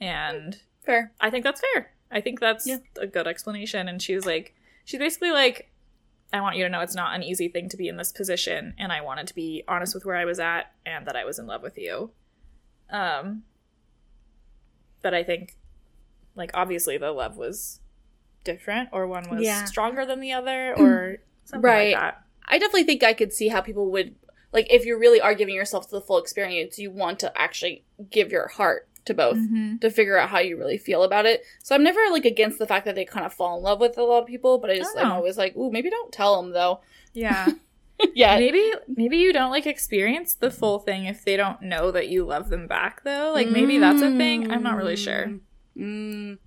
And Fair. I think that's fair. I think that's Yeah. a good explanation. And she was like, she's basically like, I want you to know it's not an easy thing to be in this position, and I wanted to be honest with where I was at and that I was in love with you. Um, but I think, like, obviously the love was different, or one was Yeah. stronger than the other, or something Right. like that. I definitely think I could see how people would like if you really are giving yourself to the full experience, you want to actually give your heart to both Mm-hmm. to figure out how you really feel about it. So I'm never like against the fact that they kind of fall in love with a lot of people, but I just Oh. I'm always like, ooh, maybe don't tell them though. Yeah. yeah, maybe maybe you don't like experience the full thing if they don't know that you love them back though. Like maybe that's a thing. I'm not really sure. Mm.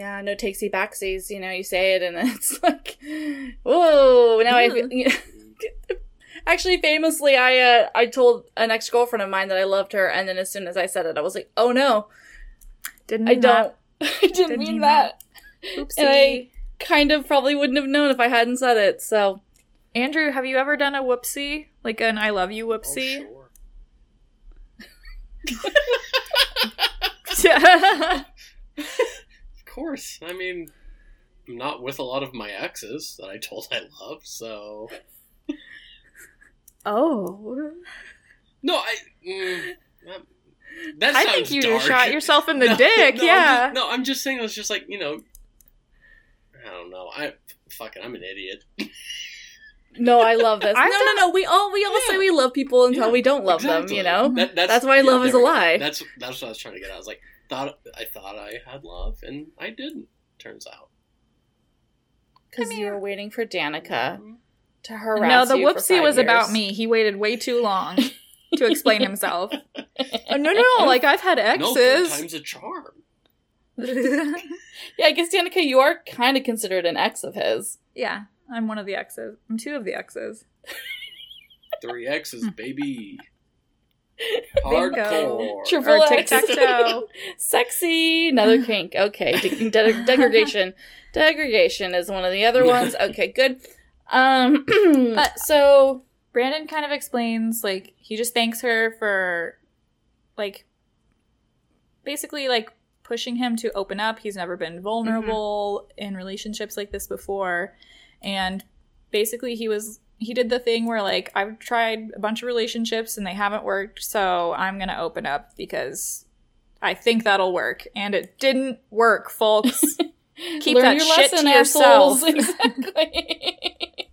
Yeah, no takesy backsies. You know, you say it and then it's like, whoa. Now I feel. Actually, famously, I uh, I told an ex girlfriend of mine that I loved her, and then as soon as I said it, I was like, oh no, Didn't I mean that. don't. I didn't, mean mean that. Oopsie. And I kind of probably wouldn't have known if I hadn't said it. So Andrew, have you ever done a whoopsie? Like an I love you Oh, whoopsie? sure. Of course. I mean, I'm not with a lot of my exes that I told I love, so. oh. No, I. Mm, that, that I think you dark. shot yourself in the No, dick, no, I'm yeah. just- no, I'm just saying it was just like, you know. I don't know. I. Fucking, I'm an idiot. no, I love this. I've no, no, no. We all we all say we love people until Yeah, we don't love Exactly. them. You know. That, that's, That's why love is a lie. That's that's what I was trying to get at. I was like, thought I thought I had love, and I didn't. Turns out. Because you were waiting for Danica Mhm. to harass you. No, the you for whoopsie five was about me. He waited way too long to explain himself. Oh, no, no, no. Like, I've had exes. No, third time's a charm. Yeah, I guess Danica, you are kind of considered an ex of his. yeah, I'm one of the exes. I'm two of the exes. Three X's, baby. Bingo. Hardcore. Triple Or X. tic-tac-toe. Sexy, another kink. Okay, de- de- degradation. Degradation is one of the other ones. Okay, good. Um, But- so Brandon kind of explains, like, he just thanks her for, like, basically, like, pushing him to open up. He's never been vulnerable in relationships like this before. And basically, he was, he did the thing where, like, I've tried a bunch of relationships and they haven't worked, so I'm going to open up because I think that'll work. And it didn't work, folks. Keep learn that your shit lesson, to yourself. Exactly.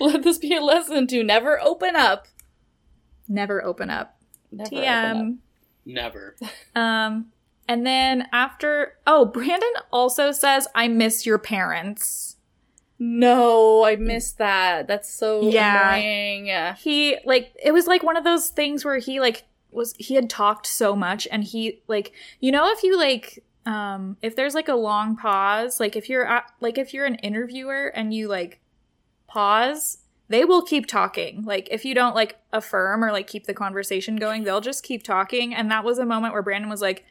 Let this be a lesson to never open up. never open up. Never open up. TM. Never. Um, and then after, oh, Brandon also says, "I miss your parents." No, I missed that. That's so Yeah. annoying. He like it was like one of those things where he like was he had talked so much, and he like you know if you like um if there's like a long pause, like if you're at, like if you're an interviewer and you like pause. They will keep talking. Like if you don't like affirm or like keep the conversation going, they'll just keep talking. And that was a moment where Brandon was like,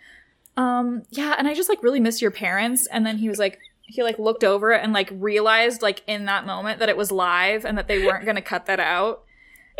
um, yeah, and I just like really miss your parents. And then he was like, he like looked over it and like realized like in that moment that it was live and that they weren't going to cut that out.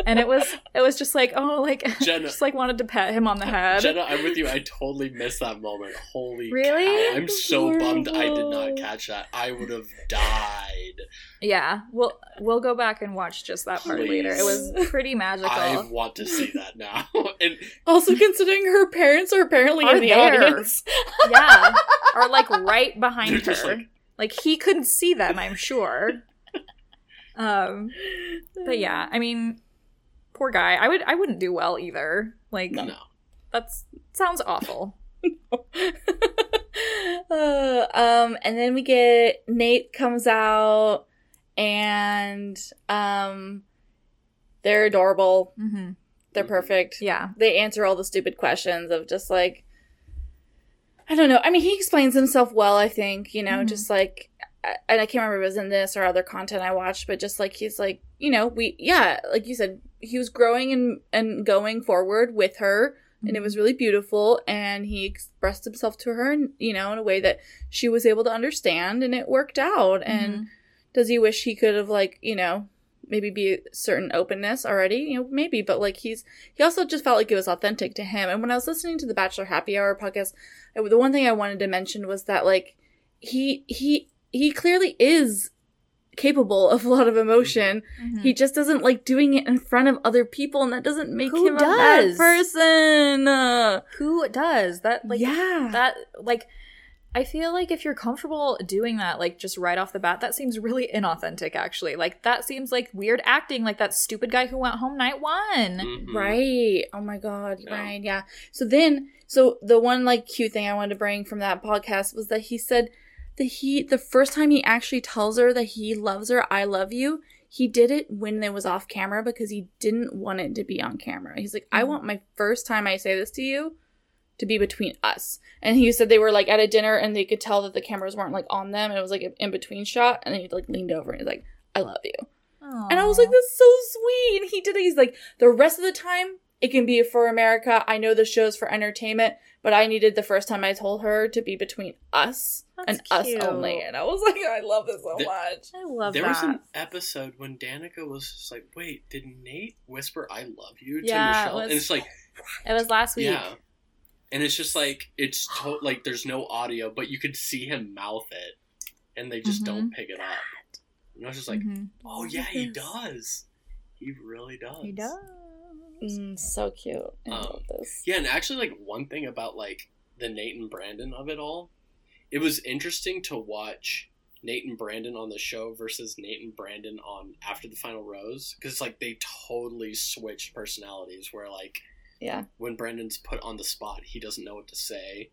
And it was it was just like oh like Jenna- just like wanted to pat him on the head. Jenna, I'm with you. I totally missed that moment. Holy Really? cow. I'm so bummed I did not catch that. I would have died. Yeah, we'll we'll go back and watch just that part later. It was pretty magical. I want to see that now. and Also, considering her parents are apparently Are in the there. audience. yeah, are like right behind They're her. just Like, like- he couldn't see them, I'm sure. Um, but yeah, I mean, poor guy. I would I wouldn't do well either. Like no. that's sounds awful. Uh, um, and then we get Nayte comes out, and um, they're adorable. Mm-hmm. They're perfect. Yeah, They answer all the stupid questions of just like, I don't know. I mean, he explains himself well. I think you know, Mhm. just like, I- and I can't remember if it was in this or other content I watched, but just like he's like, you know, we yeah, like you said, he was growing and and going forward with her and it was really beautiful and he expressed himself to her and you know in a way that she was able to understand and it worked out and Mhm. does he wish he could have like you know maybe be a certain openness already you know maybe but like he's he also just felt like it was authentic to him. And when i was listening to the bachelor happy hour podcast I, the one thing i wanted to mention was that like he he he clearly is capable of a lot of emotion. Mhm. he just doesn't like doing it in front of other people and that doesn't make Who him a bad person. Who does? That? Like yeah. that like I feel like if you're comfortable doing that like just right off the bat that seems really inauthentic actually. Like that seems like weird acting like that stupid guy who went home night 1. Mhm. Right. Oh my god. Yeah. Right. Yeah. So then, so the one like cute thing I wanted to bring from that podcast was that he said that he the first time he actually tells her that he loves her, I love you. He did it when it was off camera because he didn't want it to be on camera. He's like, I Mhm. want my first time I say this to you to be between us. And he said they were like at a dinner and they could tell that the cameras weren't like on them and it was like an in between shot. And then he like leaned over and he's like, I love you. And I was like, that's so sweet. And he did it. He's like, the rest of the time, it can be for America. I know the show's for entertainment, but I needed the first time I told her to be between us and That's us only. And I was like, I love this so The- much. I love There that. was an episode when Danica was just like, "Wait, did Nayte whisper I love you to Yeah, it Michelle?" was- And it's like, It was last week. yeah, and it's just like it's to- like there's no audio, but you could see him mouth it, and they just Mhm. don't pick it up. And I was just like, Mhm. "Oh yeah, he does. He really does. He does. Mm, so cute. I Um, love this. Yeah, and actually, like one thing about like the Nayte and Brandon of it all, it was interesting to watch Nayte and Brandon on the show versus Nayte and Brandon on After the Final Rose because like they totally switched personalities. Where like Yeah. when Brandon's put on the spot, he doesn't know what to say.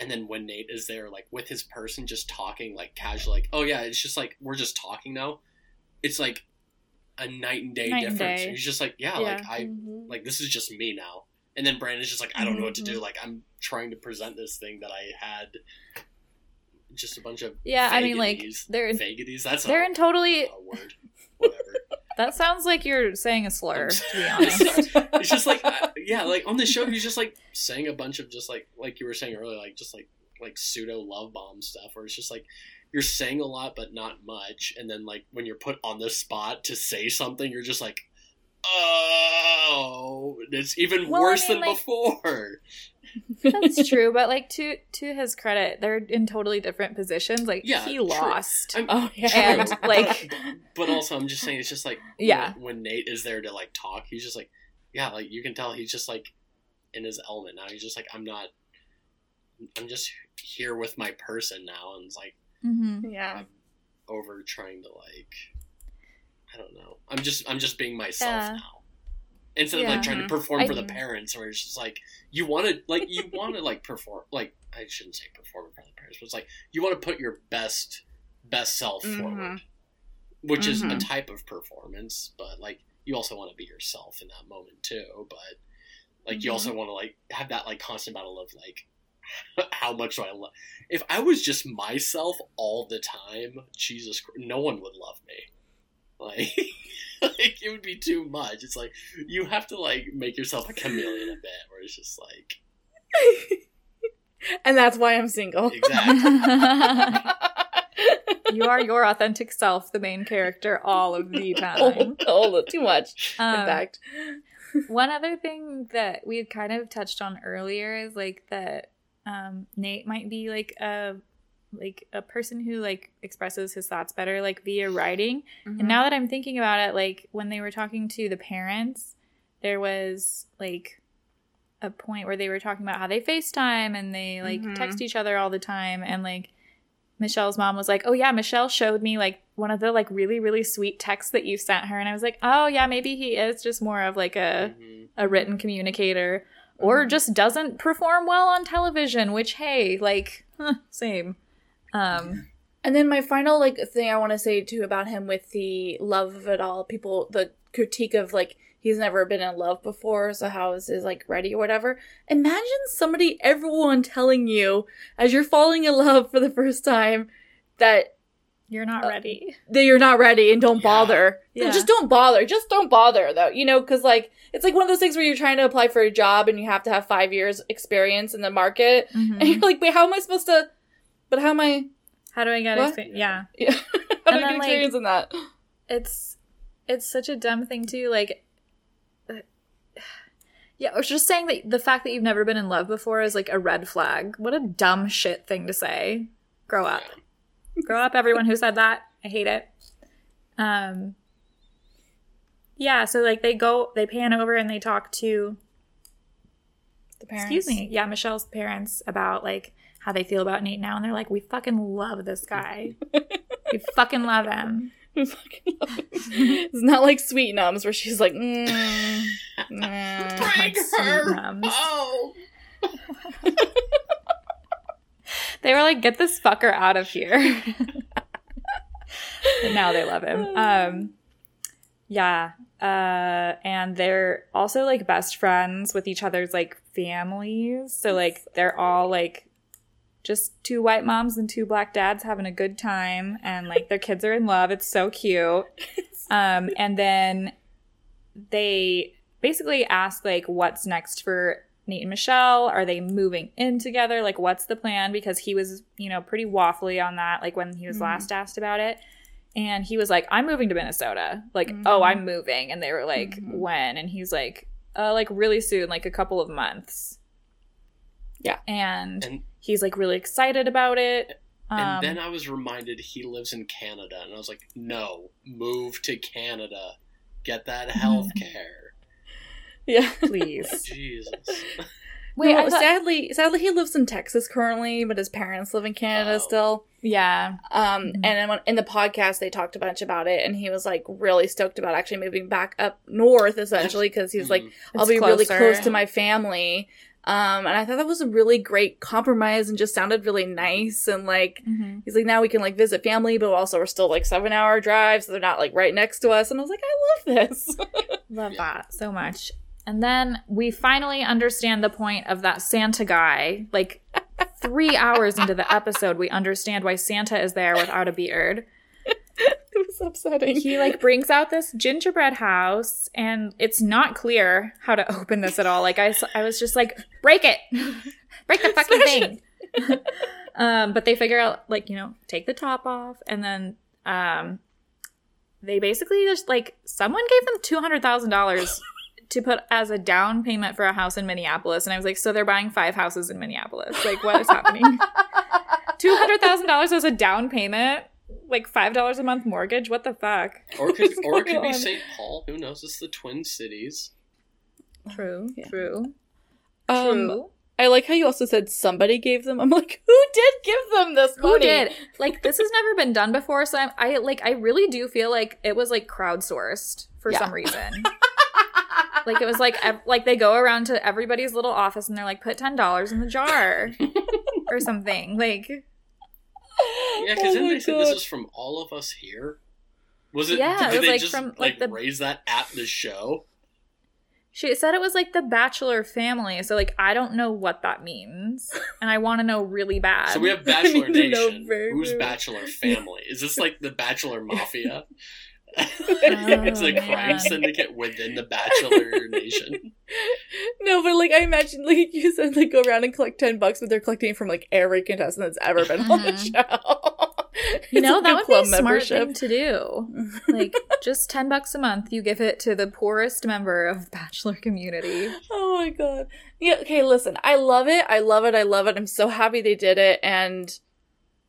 And then when Nayte is there, like with his person, just talking like casual, like, oh yeah, it's just like we're just talking now. It's like a night and day Night and difference. day. He's just like, yeah, Yeah. like I Mhm. like this is just me now. And then Brandon's just like, I don't know what to do. Mhm. Like I'm trying to present this thing that I had just a bunch of Yeah, I mean, like, they're in- vagaries. That's They're a, in totally. a word. That sounds like you're saying a slur, to be honest. it's just like yeah, like on the show he's just like saying a bunch of just like like you were saying earlier, like just like like pseudo love bomb stuff where it's just like you're saying a lot but not much, and then like when you're put on the spot to say something, you're just like, oh, it's even Well, I worse mean, than like- before. That's true, but like to to his credit, they're in totally different positions. Like Yeah, he true. lost. I'm- Oh yeah. And, True. like- but, but also I'm just saying it's just like Yeah. when, when Nayte is there to like talk, he's just like yeah, like you can tell he's just like in his element now. He's just like I'm not I'm just here with my person now and it's like mm-hmm. yeah. over trying to like I don't know. I'm just I'm just being myself Yeah. now. Instead of like trying to perform I- for the parents where it's just like you want to like you want to like perform like I shouldn't say perform in front of the parents, but it's like you want to put your best best self Mhm. forward. Which is a Mhm. type of performance, but like you also want to be yourself in that moment too, but like you Mm-hmm. also want to like have that like constant battle of like how much do I love if I was just myself all the time, Jesus Christ, no one would love me. Like, like it would be too much. It's like you have to like make yourself a chameleon a bit, where it's just like and that's why I'm single. exactly. You are your authentic self, the main character, all of the time. oh, oh, too much. Um, in fact. One other thing that we had kind of touched on earlier is like that um, Nayte might be like a like a person who like expresses his thoughts better like via writing. Mm-hmm. And now that I'm thinking about it, like when they were talking to the parents, there was like a point where they were talking about how they FaceTime and they like Mhm. text each other all the time and like Michelle's mom was like, "Oh yeah, Michelle showed me like one of the like really really sweet texts that you sent her." And I was like, "Oh yeah, maybe he is just more of like a Mhm. a written communicator or Mhm. just doesn't perform well on television, which hey, like huh, same." Um And then my final like thing I want to say too about him with the love of it all, people the critique of like he's never been in love before, so how is his like ready or whatever. Imagine somebody, everyone telling you as you're falling in love for the first time that you're not Uh, ready. that you're not ready and don't Yeah. bother. Yeah. Just don't bother. Just don't bother though. You know, because like it's like one of those things where you're trying to apply for a job and you have to have five years experience in the market, and Mhm. you're like, wait, how am I supposed to? But how am I? How do I get What? expe- yeah. Yeah, how do And I then, get like- experience in that? it's it's such a dumb thing too like uh, yeah i was just saying that the fact that you've never been in love before is like a red flag what a dumb shit thing to say grow up grow up everyone who said that i hate it um yeah so like they go they pan over and they talk to The parents. excuse me yeah michelle's parents about like how they feel about Nayte now and they're like we fucking love this guy we fucking love him We fucking love it. it's not like Sweet Nums where she's like, mm, nah. Bring like her mums. home. They were like, get this fucker out of here. and now they love him. Um, yeah. Uh, and they're also like best friends with each other's like families. So like they're all like just two white moms and two black dads having a good time and like their kids are in love. It's so cute. Um, and then they basically ask like what's next for Nayte and Michelle. Are they moving in together? Like what's the plan? Because he was, you know, pretty waffly on that, like when he was Mhm. last asked about it. And he was like, I'm moving to Minnesota. Like, Mhm. oh, I'm moving. And they were like, Mhm. when? And he's like, uh, like really soon, like a couple of months. Yeah. And, And he's like really excited about it. Um, and then I was reminded he lives in Canada, and I was like, no, move to Canada, get that health care. Yeah. please. Jesus. Wait, no, thought- sadly, sadly, he lives in Texas currently, but his parents live in Canada Oh. still. yeah. Um, Mhm. and then in the podcast, they talked a bunch about it, and he was like really stoked about actually moving back up north, essentially, because he was like. I'll It's be really close to my family. Um, and I thought that was a really great compromise and just sounded really nice. And like, hmm he's like, now we can like visit family, but also we're still like seven hour drive, so they're not like right next to us. And I was like, I love this. Love that so much. And then we finally understand the point of that Santa guy. Like three hours into the episode, we understand why Santa is there without a beard. it was upsetting. He like brings out this gingerbread house, and it's not clear how to open this at all. Like I, I was just like, break it, break the fucking Smash thing. um, but they figure out like you know take the top off, and then um, they basically just like someone gave them two hundred thousand dollars to put as a down payment for a house in Minneapolis, and I was like, so they're buying five houses in Minneapolis. Like, what is happening? Two hundred thousand dollars as a down payment, like five dollars a month mortgage. What the fuck? Or it could, or it could be? St. Paul. Who knows? It's the Twin Cities. True, Yeah. true, Um, true. I like how you also said somebody gave them. I'm like, who did give them this money? Who did? Like, this has never been done before, so I'm, I like. I really do feel like it was like crowdsourced for Yeah. some reason. like it was like like they go around to everybody's little office and they're like, put ten dollars in the jar or something. Like, Yeah, because Oh then they said this God. is from all of us here. Was it? Yeah, did it was, they like, just from, like, like, the- raise that at the show? she said it was like the bachelor family. So like, I don't know what that means, and I want to know really bad. So we have Bachelor I need to know Nation. Who's. Bachelor Family? Is this like the Bachelor Mafia? Oh, it's a crime man. syndicate within the Bachelor Nation. No, but like I imagine, like you said, like go around and collect ten bucks, but they're collecting it from like every contestant that's ever been on the Mhm. show. You It's know, like that a would be a club smart thing to do. Like, just 10 bucks a month, you give it to the poorest member of the Bachelor community. Oh my god. Yeah, okay, listen. I love it. I love it. I love it. I'm so happy they did it and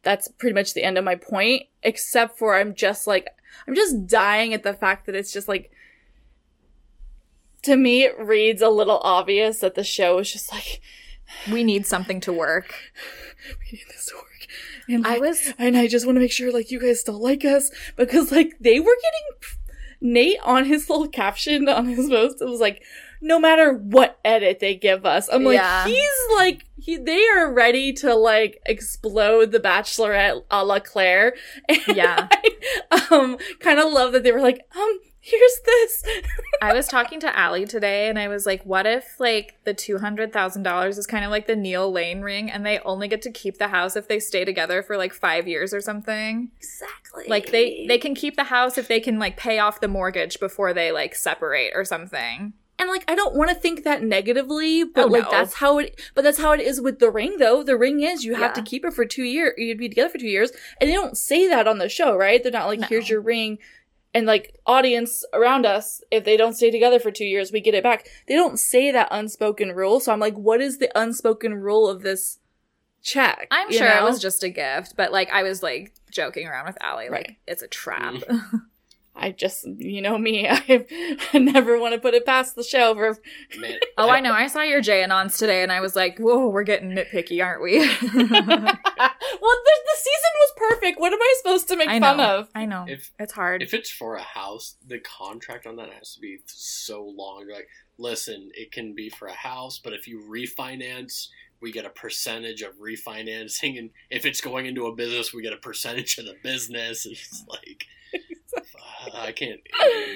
that's pretty much the end of my point except for I'm just like I'm just dying at the fact that it's just like to me it reads a little obvious that the show is just like We need something to work. we need this to work. And I was and I just want to make sure like you guys still like us because like they were getting Nayte on his little caption on his post. It was like, no matter what edit they give us, I'm like, Yeah. he's like, he, they are ready to like explode the Bachelorette a la Clare. And Yeah. I, um, kind of love that they were like, um, here's this. I was talking to Allie today and I was like, what if like the $200,000 is kind of like the Neil Lane ring and they only get to keep the house if they stay together for like 5 years or something? Exactly. Like they they can keep the house if they can like pay off the mortgage before they like separate or something. And like I don't want to think that negatively, but Oh, like no. that's how it but that's how it is with the ring though. The ring is you have Yeah. to keep it for 2 years. You'd be together for 2 years. And they don't say that on the show, right? They're not like No. here's your ring and like audience around us if they don't stay together for 2 years, we get it back. They don't say that unspoken rule. So I'm like what is the unspoken rule of this check? I'm you sure it was just a gift, but like I was like joking around with Allie, like Right. it's a trap. Mm. I just you know me, I, I never want to put it past the show for oh, I know. I saw your Jay Anons today, and I was like, "Whoa, we're getting nitpicky, aren't we?" well, the, the season was perfect. What am I supposed to make I know. fun of? I know. If- it's hard. If it's for a house, the contract on that has to be so long. You're like, listen, it can be for a house, but if you refinance, we get a percentage of refinancing, and if it's going into a business, we get a percentage of the business. It's like. I can't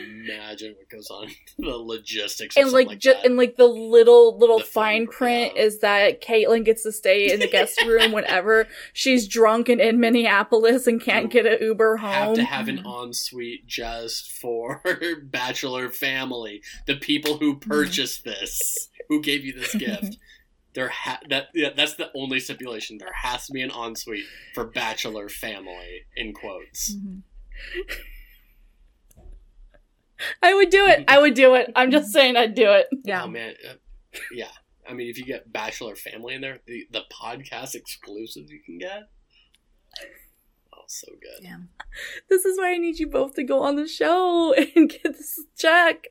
imagine what goes on the logistics and like, like ju- that. and like the little little The fine fine print print, is that Kaitlyn gets to stay in the guest room whenever she's drunk and in Minneapolis and can't get an Uber have home. to have an ensuite just for bachelor family. The people who purchased this, who gave you this gift. There ha- that yeah, that's the only stipulation. There has to be an ensuite for bachelor family in quotes. Mhm. I would do it. I would do it. I'm just saying I'd do it. Yeah. Oh man, uh, yeah. I mean, if you get bachelor family in there, the the podcast exclusives you can get. Oh, so good. Yeah. This is why I need you both to go on the show and get this check.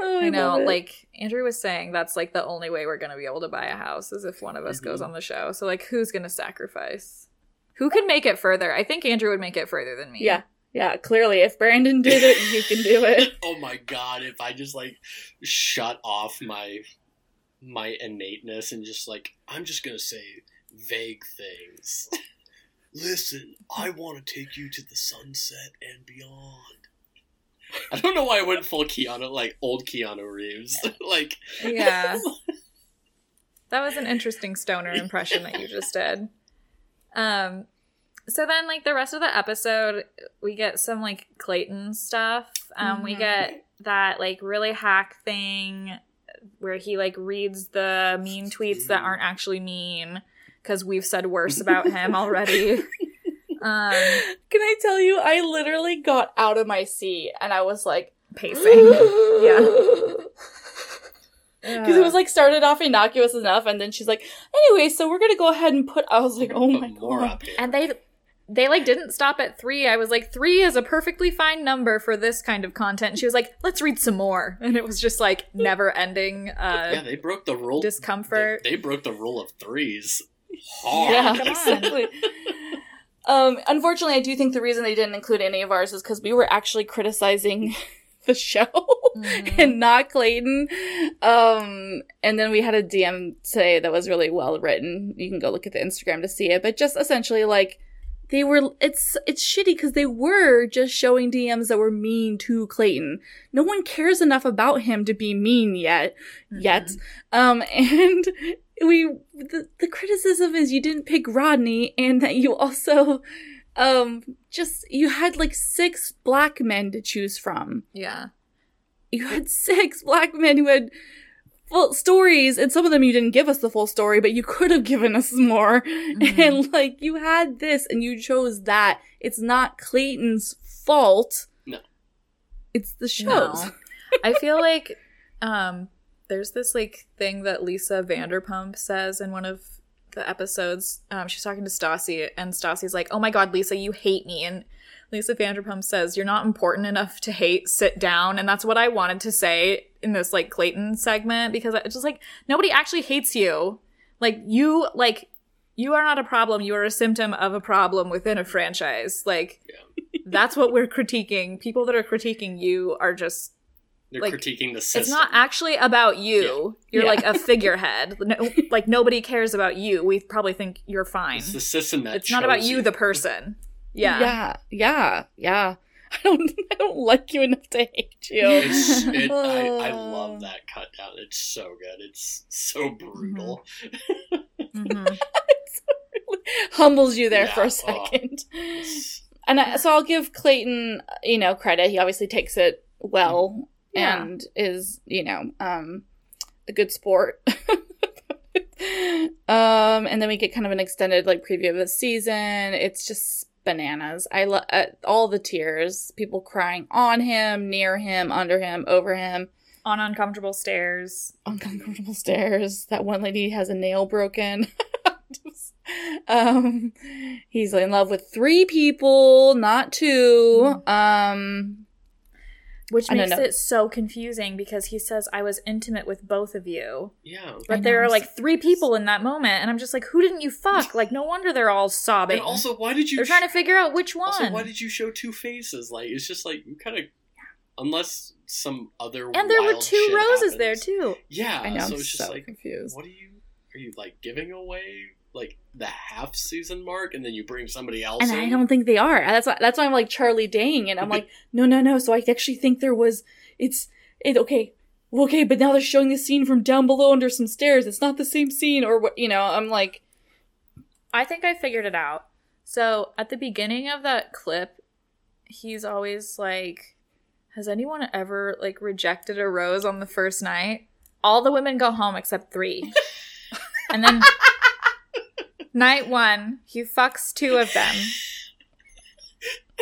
Oh, I know. Like Andrew was saying, that's like the only way we're gonna be able to buy a house is if one of us goes Mhm. on the show. So like, who's gonna sacrifice? Who could make it further? I think Andrew would make it further than me. yeah, yeah. Clearly, if Brandon did it, you can do it. oh my god, if I just like shut off my my innateness and just like I'm just gonna say vague things. Listen, I want to take you to the sunset and beyond. I don't know why I went full Keanu, like old Keanu Reeves. like, Yeah. That was an interesting stoner impression that you just did. Um so then like the rest of the episode we get some like Clayton stuff. Um we Mhm. get that like really hack thing where he like reads the mean tweets that aren't actually mean cuz we've said worse about him already. Um Can I tell you, I literally got out of my seat and I was like, pacing. yeah. Yeah. Because it was like started off innocuous enough, and then she's like, anyway, so we're gonna go ahead and put. I was like, oh my more god. up here. and they they like didn't stop at three. I was like, three is a perfectly fine number for this kind of content. And she was like, let's read some more. And it was just like never ending uh yeah, they broke the rule. discomfort. They, they broke the rule of threes hard. Yeah, come on. exactly. um, unfortunately, I do think the reason they didn't include any of ours is because we were actually criticizing the show Mhm. and not Clayton. Um, and then we had a DM today that was really well written. You can go look at the Instagram to see it, but just essentially like they were. It's it's shitty because they were just showing DMs that were mean to Clayton. No one cares enough about him to be mean yet yet. Um, and we, the, the criticism is you didn't pick Rodney and that you also, um, just, you had like six black men to choose from. Yeah. You had six black men who had full stories, and some of them you didn't give us the full story, but you could have given us more. Mhm. And like you had this, and you chose that. It's not Clayton's fault. No. it's the show's. No. I feel like um there's this like thing that Lisa Vanderpump says in one of the episodes. Um, she's talking to Stassi, and Stassi's like, "Oh my god, Lisa, you hate me." And Lisa Vanderpump says, "You're not important enough to hate. Sit down." And that's what I wanted to say in this like Clayton segment because it's just like nobody actually hates you. Like you, like you are not a problem. You are a symptom of a problem within a franchise. Like that's what we're critiquing. People that are critiquing you are just They're Like, critiquing the system. it's not actually about you. You're Yeah. like a figurehead. No, like nobody cares about you. We probably think you're fine. It's the system that. It's not about chose you, the person. Yeah. yeah, yeah, yeah. I don't, I don't like you enough to hate you. It's, it, I, I love that cut down. It's so good. It's so brutal. Mhm. Humbles you there Yeah, for a oh. second. It's- And I, so I'll give Clayton, you know, credit. He obviously takes it well Yeah. and is, you know, um, a good sport. um, and then we get kind of an extended like preview of the season. It's just bananas. I love uh, all the tears, people crying on him, near him, under him, over him, On uncomfortable stairs. uncomfortable stairs. That one lady has a nail broken. Um, he's in love with three people, not 2 Um, Which makes know. it so confusing because he says, I was intimate with both of you. yeah. But I there know. are like three people in that moment. And I'm just like, who didn't you fuck? Like, no wonder they're all sobbing. And also, why did you? they're trying to figure out which one. Also, why did you show two faces? Like, it's just like you kind of, unless some other. and there were two shit roses there too. Yeah, I know. So I'm it's so just like, confused. what are you? Are you like giving away like the half season mark, and then you bring somebody else? And in? I don't think they are. That's why. That's why I'm like Charlie Dang, and I'm like, no, no, no. So I actually think there was. It's it okay. Okay, but now they're showing the scene from down below under some stairs. It's not the same scene, or what? You know, I'm like, I think I figured it out. So at the beginning of that clip, he's always like, Has anyone ever like rejected a rose on the first night? All the women go home except three. and then night one, he fucks two of them.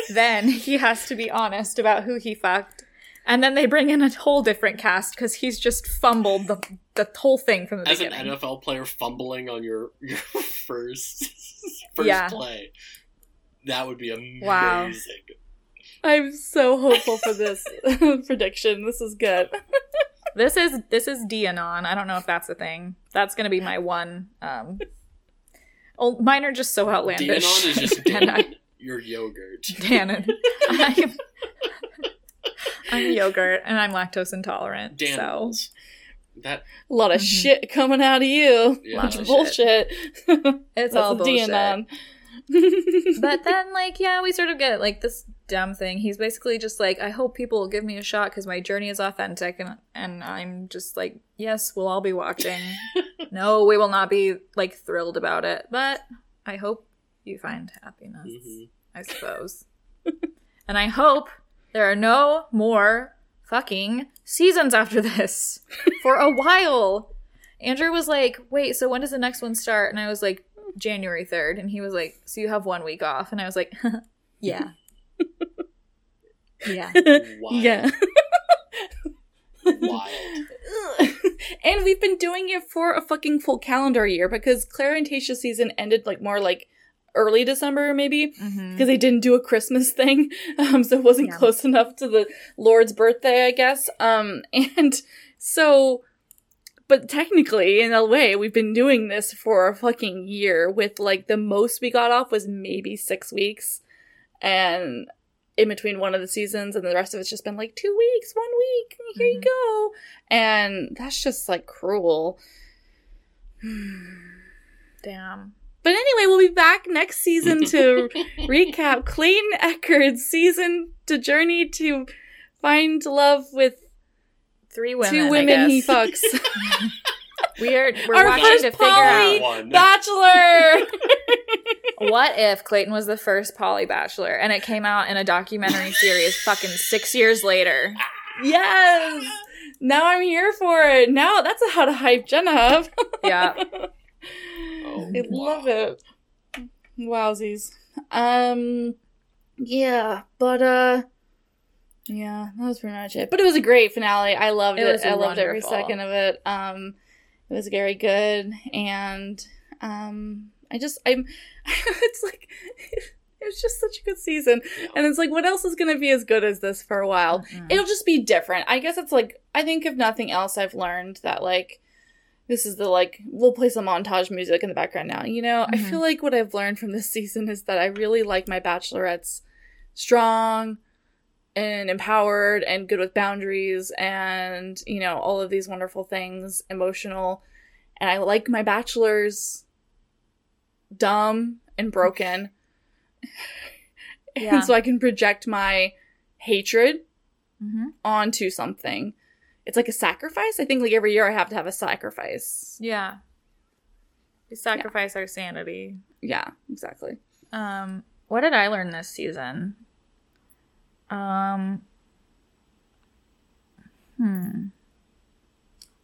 Then he has to be honest about who he fucked. And then they bring in a whole different cast because he's just fumbled the, the whole thing from the As an. NFL player fumbling on your your first first Yeah. play, that would be amazing. Wow. I'm so hopeful for this prediction. This is good. This is this is Dianon. I don't know if that's a thing. That's gonna be my one. Um, oh, mine are just so outlandish. Dianon is just and I, Dan, your yogurt. Dannon. I'm, I'm yogurt and I'm lactose intolerant. So That A lot of Mhm. shit coming out of you. Yeah. Bunch Lot of of bullshit. it's That's all the bullshit. DNN. But then, like, yeah, we sort of get like this dumb thing. He's basically just like, I hope people will give me a shot because my journey is authentic, and and I'm just like, yes, we'll all be watching. no, we will not be like thrilled about it, but I hope you find happiness. Mhm. I suppose. and I hope there are no more fucking seasons after this for a while. Andrew was like, wait, so when does the next one start? And I was like, January 3rd. And he was like, so you have one week off. And I was like, yeah. Yeah. wild. yeah. Wild. and we've been doing it for a fucking full calendar year because Clare and Tayshia's season ended like more like early December maybe Mhm. because they didn't do a Christmas thing, um, so it wasn't Yeah. close enough to the Lord's birthday, I guess. Um, and so, but technically, in a way, we've been doing this for a fucking year. With like the most we got off was maybe six weeks, and in between one of the seasons, and the rest of it's just been like two weeks, one week. Here you Mhm. go, and that's just like cruel. Damn. But anyway, we'll be back next season to recap Clayton Echard's season to journey to find love with Three women. two women he fucks. We are, we're Our watching first to figure poly- out Bachelor. what if Clayton was the first poly bachelor and it came out in a documentary series fucking six years later. yes, now I'm here for it. Now that's how to hype Jenna up. Yeah. Oh, I love it. Wowsies. Um yeah, but uh yeah, that was pretty much it. But it was a great finale. I loved It it. was I loved every second of it. Um it was very good and um I just I'm it's like it was just such a good season. And it's like what else is going to be as good as this for a while? Mm-mm. It'll just be different. I guess it's like I think if nothing else I've learned that like this is the like we'll play some montage music in the background now. You know, I Mhm. feel like what I've learned from this season is that I really like my bachelorettes strong and empowered and good with boundaries and you know all of these wonderful things, emotional. And I like my bachelors dumb and broken. Yeah. and so I can project my hatred Mhm. onto something. It's like a sacrifice. I think like every year I have to have a sacrifice. Yeah. We sacrifice our sanity. Yeah, exactly. Um, what did I learn this season? Um, hmm.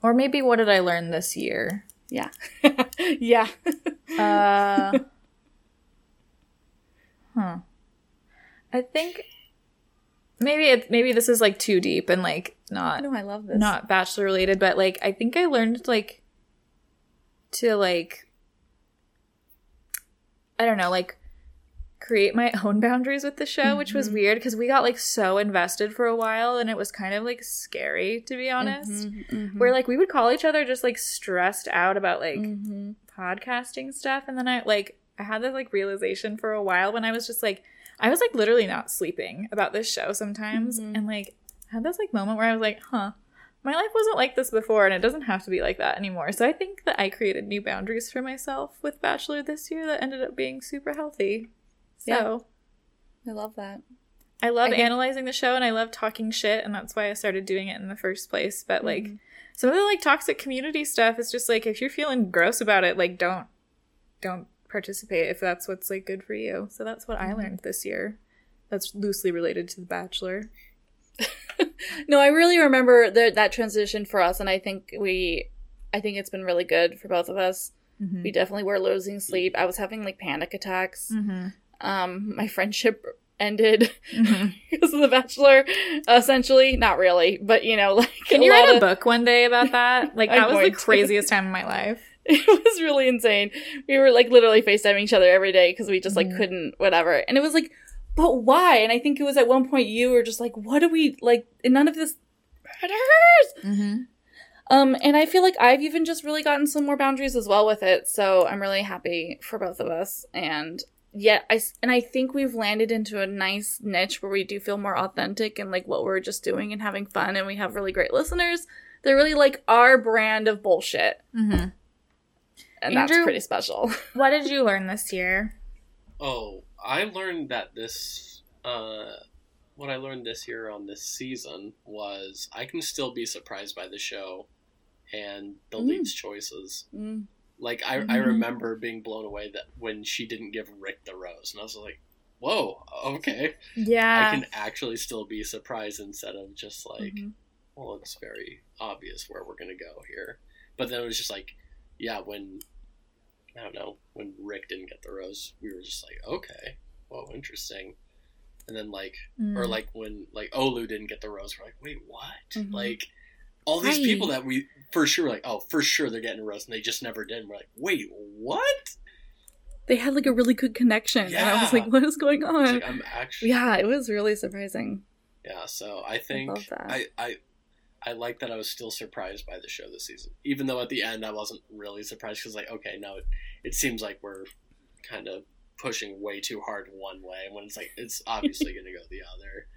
Or maybe what did I learn this year? Yeah. yeah. Uh, huh. I think maybe it maybe this is like too deep and like not no, I love this. not bachelor related, but like I think I learned like to like I don't know, like create my own boundaries with the show, which was Mhm. weird because we got like so invested for a while and it was kind of like scary to be honest. Mhm, mhm. Where like we would call each other just like stressed out about like Mhm. podcasting stuff and then I like I had this like realization for a while when I was just like I was like literally not sleeping about this show sometimes and like had this like moment where I was like, huh, my life wasn't like this before and it doesn't have to be like that anymore. So I think that I created new boundaries for myself with Bachelor this year that ended up being super healthy. So I love that. I love I analyzing the show and I love talking shit and that's why I started doing it in the first place. But like Mhm. some of the like toxic community stuff is just like if you're feeling gross about it, like don't don't participate if that's what's like good for you. So that's what I Mhm. learned this year. That's loosely related to The Bachelor. No, I really remember the, that transition for us, and I think we, I think it's been really good for both of us. Mm-hmm. We definitely were losing sleep. I was having like panic attacks. Mm-hmm. Um, my friendship ended Mm-hmm. because of The Bachelor. Essentially, not really, but you know, like Can you write a of- book one day about that? Like that was the going to. craziest time of my life. it was really insane. We were like literally FaceTiming each other every day because we just like Mhm. couldn't whatever. And it was like, but why? And I think it was at one point you were just like, what do we like? None of this matters. Mm-hmm. Um, and I feel like I've even just really gotten some more boundaries as well with it. So I'm really happy for both of us. And yet I and I think we've landed into a nice niche where we do feel more authentic and like what we're just doing and having fun. And we have really great listeners. They're really like our brand of bullshit. Mm-hmm. And that's pretty special. What did you learn this year? Oh, I learned that this, uh, what I learned this year on this season was I can still be surprised by the show and the Mm. lead's choices. Mm. Like I, I Mhm. remember being blown away that when she didn't give Rick the rose, and I was like, "Whoa, okay." Yeah. I can actually still be surprised instead of just like, Mhm. well, it's very obvious where we're gonna go here. But then it was just like, yeah, when I don't know when Rick didn't get the rose, we were just like, okay, whoa, interesting. And then like, Mm. or like when like Olu didn't get the rose, we're like, wait, what? Mhm. Like all these Right. people that we for sure like, oh, for sure they're getting a rose, and they just never did. And we're like, wait, what? They had like a really good connection. And I was like, what is going on? like I'm actually yeah, it was really surprising. Yeah, so I think that. I, I I like that I was still surprised by the show this season, even though at the end I wasn't really surprised because like okay, now it, it seems like we're kind of pushing way too hard one way when it's like it's obviously going to go the other.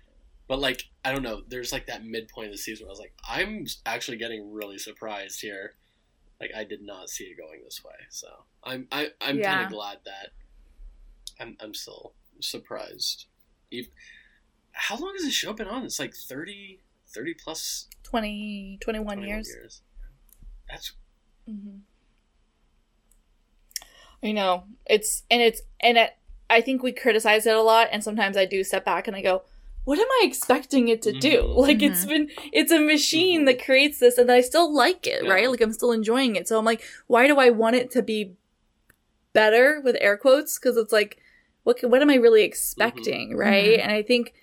But like I don't know, there's like that midpoint of the season where I was like, I'm actually getting really surprised here. Like I did not see it going this way, so I'm I, I'm Yeah. kind of glad that I'm I'm still surprised. Ev- How long has the show been on? It's like 30, 30 plus 20, 21 21 years. That's Mm-hmm. I know it's and it's and it. I think we criticize it a lot, and sometimes I do step back and I go, what am I expecting it to do? Mhm. Like it's been it's a machine that creates this and I still like it, Yeah. right? Like I'm still enjoying it. So I'm like, why do I want it to be better with air quotes? Because it's like, what can, what am I really expecting, right? Mhm. And I think,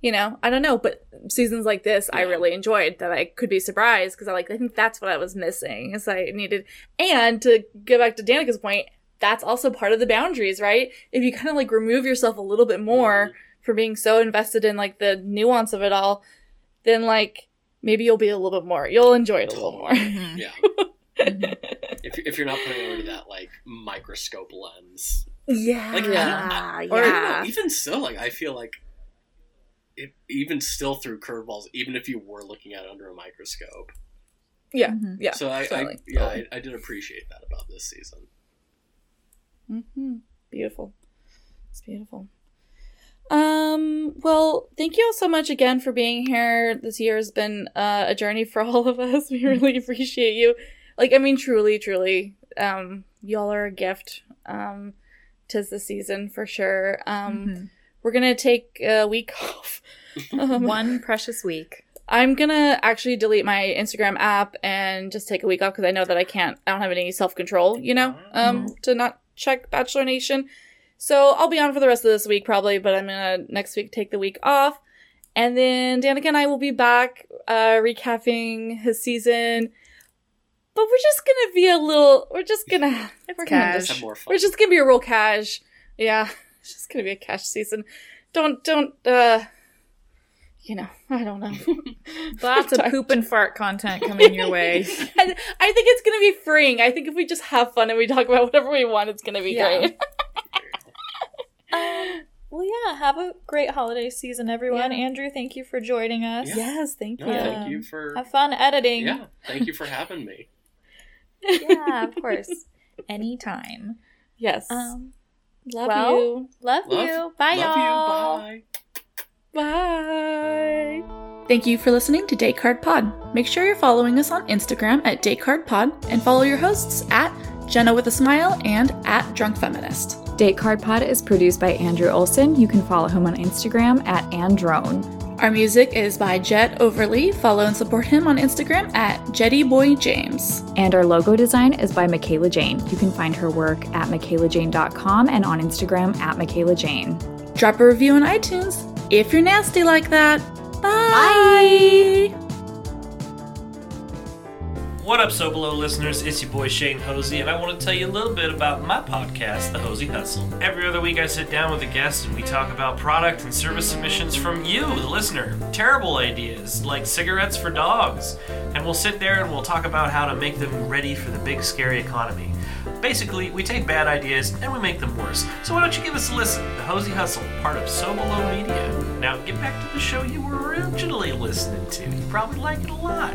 you know, I don't know, but seasons like this, I really enjoyed that I could be surprised because I like I think that's what I was missing is I needed, and to go back to Danica's point, that's also part of the boundaries, right? If you kind of like remove yourself a little bit more for being so invested in like the nuance of it all, then like maybe you'll be a little bit more, you'll enjoy it a little more. Mhm. Yeah. If, you- if you're not putting it under that like microscope lens, Yeah, Like, I yeah, Or yeah. even so, like I feel like it, even still through curveballs, even if you were looking at it under a microscope. yeah, Mhm. yeah. so I, I yeah. I, I did appreciate that about this season. Mm-hmm. Beautiful. It's beautiful. Um, well, thank you all so much again for being here. This year has been uh, a journey for all of us. We really appreciate you. Like, I mean, truly, truly, um, y'all are a gift. Um, tis the season for sure. Um, Mhm. we're gonna take a week off. Um, One precious week. I'm gonna actually delete my Instagram app and just take a week off because I know that I can't. I don't have any self control, you know, um, to not check Bachelor Nation. So I'll be on for the rest of this week probably, but I'm gonna next week take the week off, and then Danica and I will be back uh, recapping his season. But we're just gonna be a little. We're just gonna. we're gonna cash. just- Have more fun. we're just gonna be a real cash. Yeah, it's just gonna be a cash season. Don't don't. uh You know, I don't know. Lots of poop and fart content coming your way. And I think it's gonna be freeing. I think if we just have fun and we talk about whatever we want, it's gonna be Yeah. great. Um, well, yeah. Have a great holiday season, everyone. Yeah. Andrew, thank you for joining us. Yeah. yes, thank No, you. thank you for Have fun editing. yeah. Thank you for having me. yeah, of course. Anytime. Yes, Um, love well, you. love, Love- you. Bye, Love y'all. you. Bye. Bye. Thank you for listening to Date Card Pod. Make sure you're following us on Instagram at Date Card Pod and follow your hosts at Jenna with a Smile and at Drunk Feminist. Date Card Pod is produced by Andrew Olsen. You can follow him on Instagram at Androne. Our music is by Jet Overly. Follow and support him on Instagram at JettyBoyJames. And our logo design is by Michaela Jane. You can find her work at michaelajane.com and on Instagram at Michaela Jane. Drop a review on iTunes if you're nasty like that. Bye. What up, So Below listeners? It's your boy Shane Hosey, and I want to tell you a little bit about my podcast, The Hosey Hustle. Every other week, I sit down with a guest and we talk about product and service submissions from you, the listener. Terrible ideas, like cigarettes for dogs. And we'll sit there and we'll talk about how to make them ready for the big, scary economy. Basically, we take bad ideas and we make them worse. So why don't you give us a listen? The Hosey Hustle, part of So Below Media. Now, get back to the show you were originally listening to. You probably like it a lot.